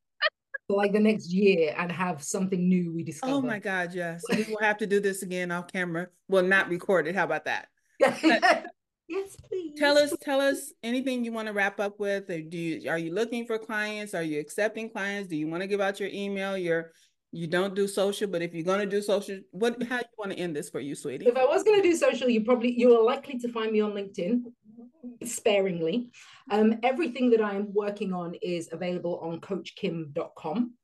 for like the next year and have something new we oh discover. Oh my God, yes. we will have to do this again off camera. Well, not recorded. How about that? yes, please. Tell us, tell us anything you want to wrap up with. Or do you are you looking for clients? Are you accepting clients? Do you want to give out your email, your you don't do social, but if you're gonna do social, what how you want to end this for you, sweetie? If I was gonna do social, you probably you are likely to find me on LinkedIn, sparingly. Um, everything that I am working on is available on CoachKym.com.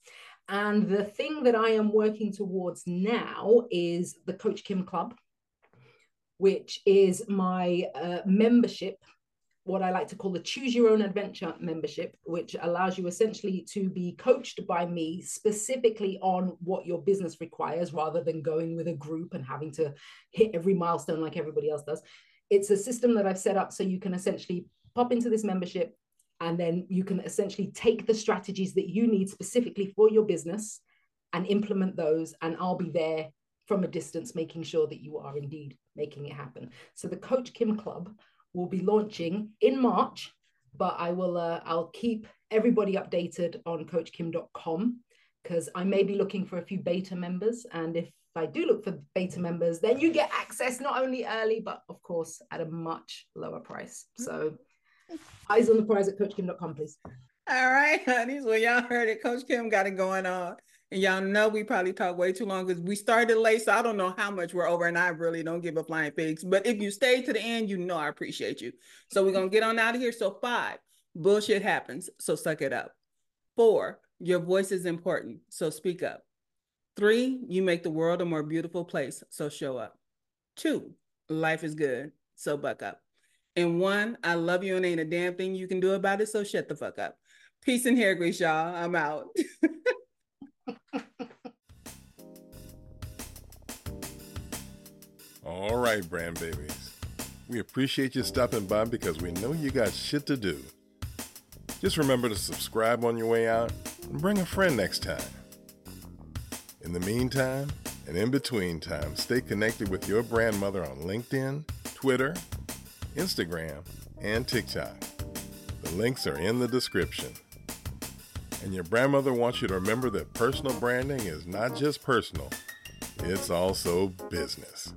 And the thing that I am working towards now is the Coach Kym Club, which is my uh, membership what I like to call the Choose Your Own Adventure membership, which allows you essentially to be coached by me specifically on what your business requires rather than going with a group and having to hit every milestone like everybody else does. It's a system that I've set up so you can essentially pop into this membership and then you can essentially take the strategies that you need specifically for your business and implement those. And I'll be there from a distance, making sure that you are indeed making it happen. So the Coach Kym Club will be launching in March, but I will uh, I'll keep everybody updated on coachkym.com because I may be looking for a few beta members and if I do look for beta members, then you get access not only early, but of course at a much lower price. So eyes on the prize at coachkym.com, please. All right, honeys. Well, y'all heard it. Coach Kym got it going on. And y'all know we probably talked way too long because we started late. So I don't know how much we're over. And I really don't give a flying figs. But if you stay to the end, you know I appreciate you. So we're to get on out of here. So five, bullshit happens. So suck it up. Four, your voice is important. So speak up. Three, you make the world a more beautiful place. So show up. Two, life is good. So buck up. And one, I love you and ain't a damn thing you can do about it. So shut the fuck up. Peace and hair grease, y'all. I'm out. All right, brand babies. We appreciate you stopping by because we know you got shit to do. Just remember to subscribe on your way out and bring a friend next time. In the meantime, and in between time, stay connected with your Brandmother on LinkedIn, Twitter, Instagram, and TikTok. The links are in the description. And your Brandmother wants you to remember that personal branding is not just personal, it's also business.